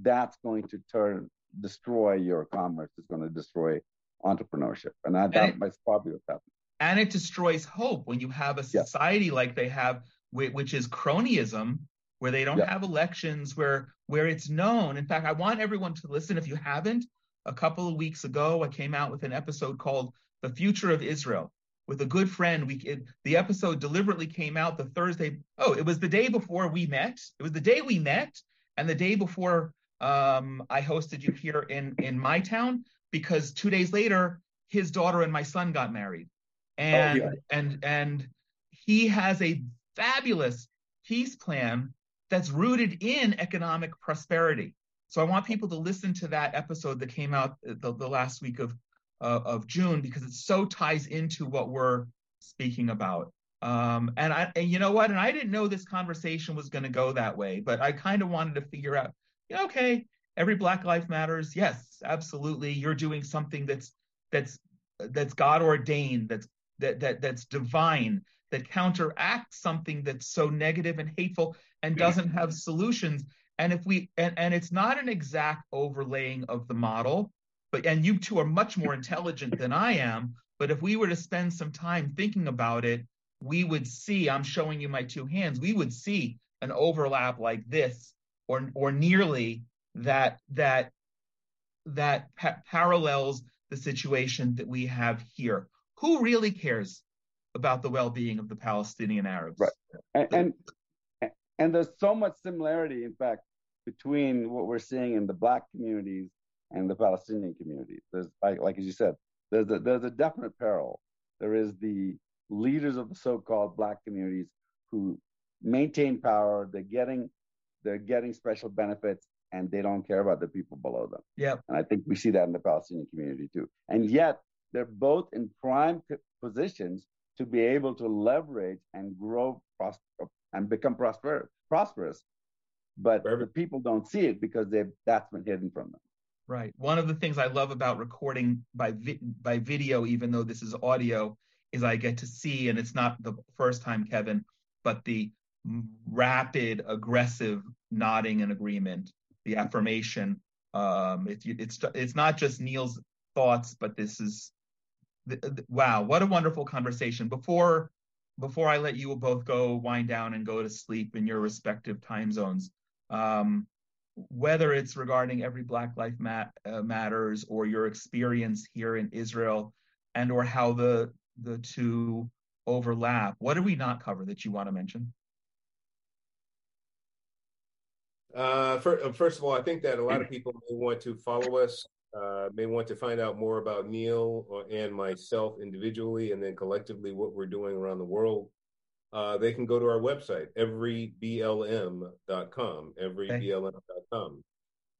That's going to turn, destroy your commerce. It's going to destroy entrepreneurship. And that, and that's probably what's happening. And it destroys hope when you have a society yeah. like they have, which is cronyism, where they don't yeah. have elections, where where it's known. In fact, I want everyone to listen. If you haven't, a couple of weeks ago, I came out with an episode called "The Future of Israel" with a good friend. We it, the episode deliberately came out the Thursday. Oh, it was the day before we met. It was the day we met, and the day before um, I hosted you here in in my town because two days later, his daughter and my son got married, and oh, yeah. and and he has a fabulous peace plan that's rooted in economic prosperity. So I want people to listen to that episode that came out the, the last week of uh, of June because it so ties into what we're speaking about. Um, and I, and you know what? And I didn't know this conversation was going to go that way, but I kind of wanted to figure out, okay, every Black Life Matters. Yes, absolutely. You're doing something that's that's that's God ordained, that's that that that's divine, that counteracts something that's so negative and hateful and doesn't have solutions. And if we and, and it's not an exact overlaying of the model, but and you two are much more intelligent than I am. But if we were to spend some time thinking about it, we would see, I'm showing you my two hands, we would see an overlap like this or or nearly that that that pa- parallels the situation that we have here. Who really cares about the well-being of the Palestinian Arabs? Right, and and, and there's so much similarity, in fact, between what we're seeing in the Black communities and the Palestinian communities. There's like like as you said, there's a, there's a definite parallel. There is the leaders of the so-called Black communities who maintain power. They're getting they're getting special benefits and they don't care about the people below them. Yeah. And I think we see that in the Palestinian community too. And yet they're both in prime positions to be able to leverage and grow prosper and become prosper, prosperous. But the people don't see it because they that's been hidden from them. Right. One of the things I love about recording by vi- by video, even though this is audio, is I get to see, and it's not the first time, Kevin, but the rapid, aggressive nodding and agreement the affirmation. Um, it, it's it's not just Neal's thoughts, but this is wow, what a wonderful conversation. Before before I let you both go wind down and go to sleep in your respective time zones, um, whether it's regarding every Black Life mat, uh, Matters or your experience here in Israel, and or how the the two overlap, what did we not cover that you want to mention? Uh, for, uh, first of all, I think that a lot of people may want to follow us, uh, may want to find out more about Neal and myself individually, and then collectively what we're doing around the world. Uh, they can go to our website, everyblm.com, everyblm.com.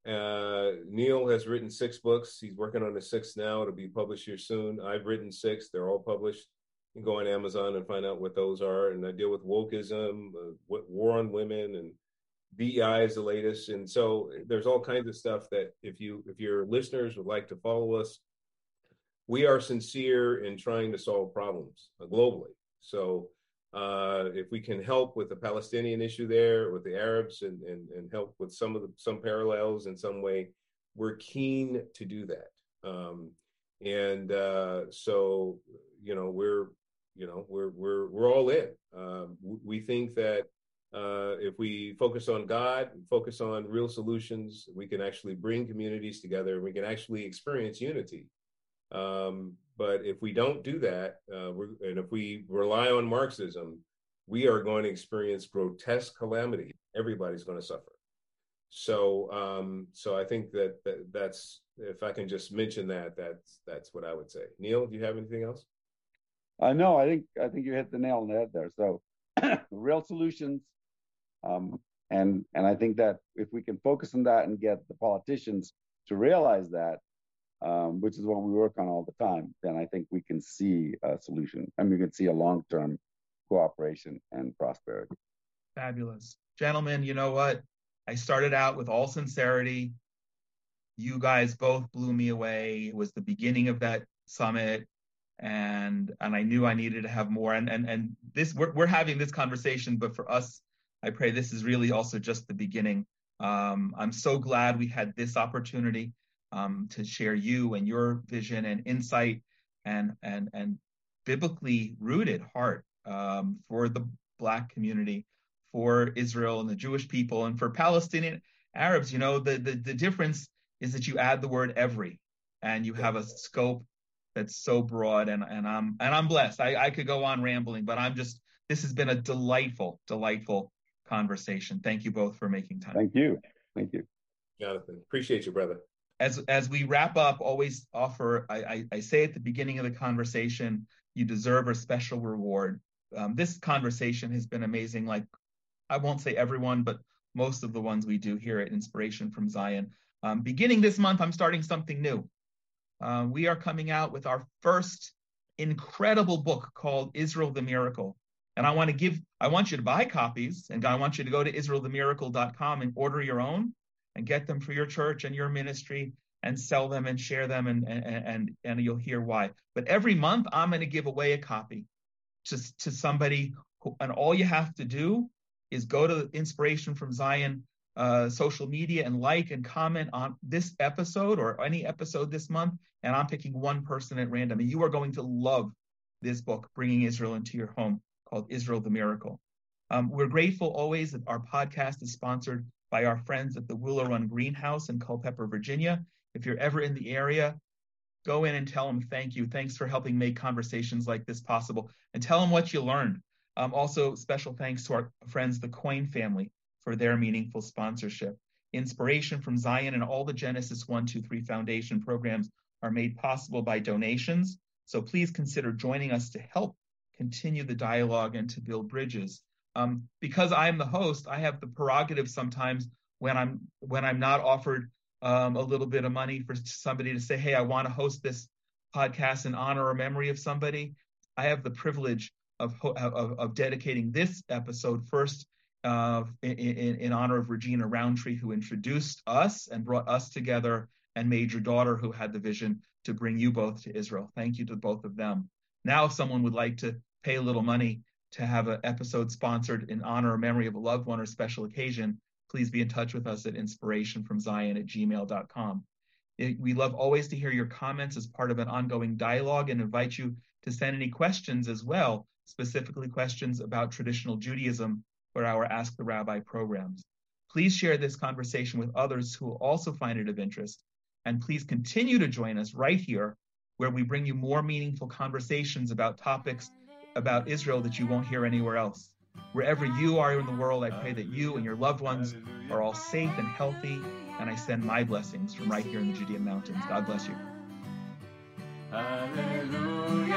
Uh, Neal has written six books. He's working on the sixth now. It'll be published here soon. I've written six. They're all published. You can go on Amazon and find out what those are. And I deal with wokeism, uh, war on women, and DEI is the latest, and so there's all kinds of stuff that if you if your listeners would like to follow us, we are sincere in trying to solve problems uh, globally. So uh, if we can help with the Palestinian issue there, with the Arabs, and, and and help with some of the some parallels in some way, we're keen to do that. Um, and uh, so you know we're you know we're we're we're all in. Um, we think that uh, if we focus on God, focus on real solutions, we can actually bring communities together. We can actually experience unity. Um, but if we don't do that, uh, and if we rely on Marxism, we are going to experience grotesque calamity. Everybody's going to suffer. So, um, so I think that, that that's if I can just mention that, that's that's what I would say. Neal, do you have anything else? Uh, no, I think I think you hit the nail on the head there. So, [coughs] real solutions um, and and I think that if we can focus on that and get the politicians to realize that, um, which is what we work on all the time, then I think we can see a solution and we can see a long-term cooperation and prosperity. Fabulous, gentlemen. You know what? I started out with all sincerity. You guys both blew me away. It was the beginning of that summit and and I knew I needed to have more and and and this we're we're having this conversation but for us I pray this is really also just the beginning um, I'm so glad we had this opportunity um, to share you and your vision and insight and and and biblically rooted heart um, for the black community for Israel and the Jewish people and for Palestinian Arabs you know the the, the difference is that you add the word every and you have a scope that's so broad and, and I'm and I'm blessed. I, I could go on rambling, but I'm just this has been a delightful, delightful conversation. Thank you both for making time. Thank you. Thank you. Jonathan. Appreciate you, brother. As as we wrap up, always offer I, I, I say at the beginning of the conversation, you deserve a special reward. Um, this conversation has been amazing. Like I won't say everyone, but most of the ones we do here at Inspiration from Zion. Um, beginning this month, I'm starting something new. Uh, we are coming out with our first incredible book called Israel the Miracle. And I want to give, I want you to buy copies and I want you to go to israelthemiracle.com and order your own and get them for your church and your ministry and sell them and share them and, and, and, and you'll hear why. But every month I'm going to give away a copy to, to somebody who, and all you have to do is go to Inspiration from Zion uh, social media and like and comment on this episode or any episode this month. And I'm picking one person at random. And you are going to love this book, Bringing Israel into Your Home, called Israel the Miracle. Um, we're grateful always that our podcast is sponsored by our friends at the Willow Run Greenhouse in Culpeper, Virginia. If you're ever in the area, go in and tell them thank you. Thanks for helping make conversations like this possible and tell them what you learned. Um, also, special thanks to our friends, the Coin family, for their meaningful sponsorship. Inspiration from Zion and all the Genesis 1, 2, 3 Foundation programs are made possible by donations. So please consider joining us to help continue the dialogue and to build bridges. Um, because I am the host, I have the prerogative sometimes when I'm when I'm not offered um, a little bit of money for somebody to say, "Hey, I want to host this podcast in honor or memory of somebody." I have the privilege of, of, of dedicating this episode first uh, in, in, honor of Regina Roundtree, who introduced us and brought us together, and Major Daughter, who had the vision to bring you both to Israel. Thank you to both of them. Now, if someone would like to pay a little money to have an episode sponsored in honor or memory of a loved one or special occasion, please be in touch with us at inspirationfromzion at gmail.com. We love always to hear your comments as part of an ongoing dialogue and invite you to send any questions as well, specifically questions about traditional Judaism for our Ask the Rabbi programs. Please share this conversation with others who also find it of interest. And please continue to join us right here, where we bring you more meaningful conversations about topics about Israel that you won't hear anywhere else. Wherever you are in the world, I pray that you and your loved ones are all safe and healthy. And I send my blessings from right here in the Judean mountains. God bless you. Hallelujah.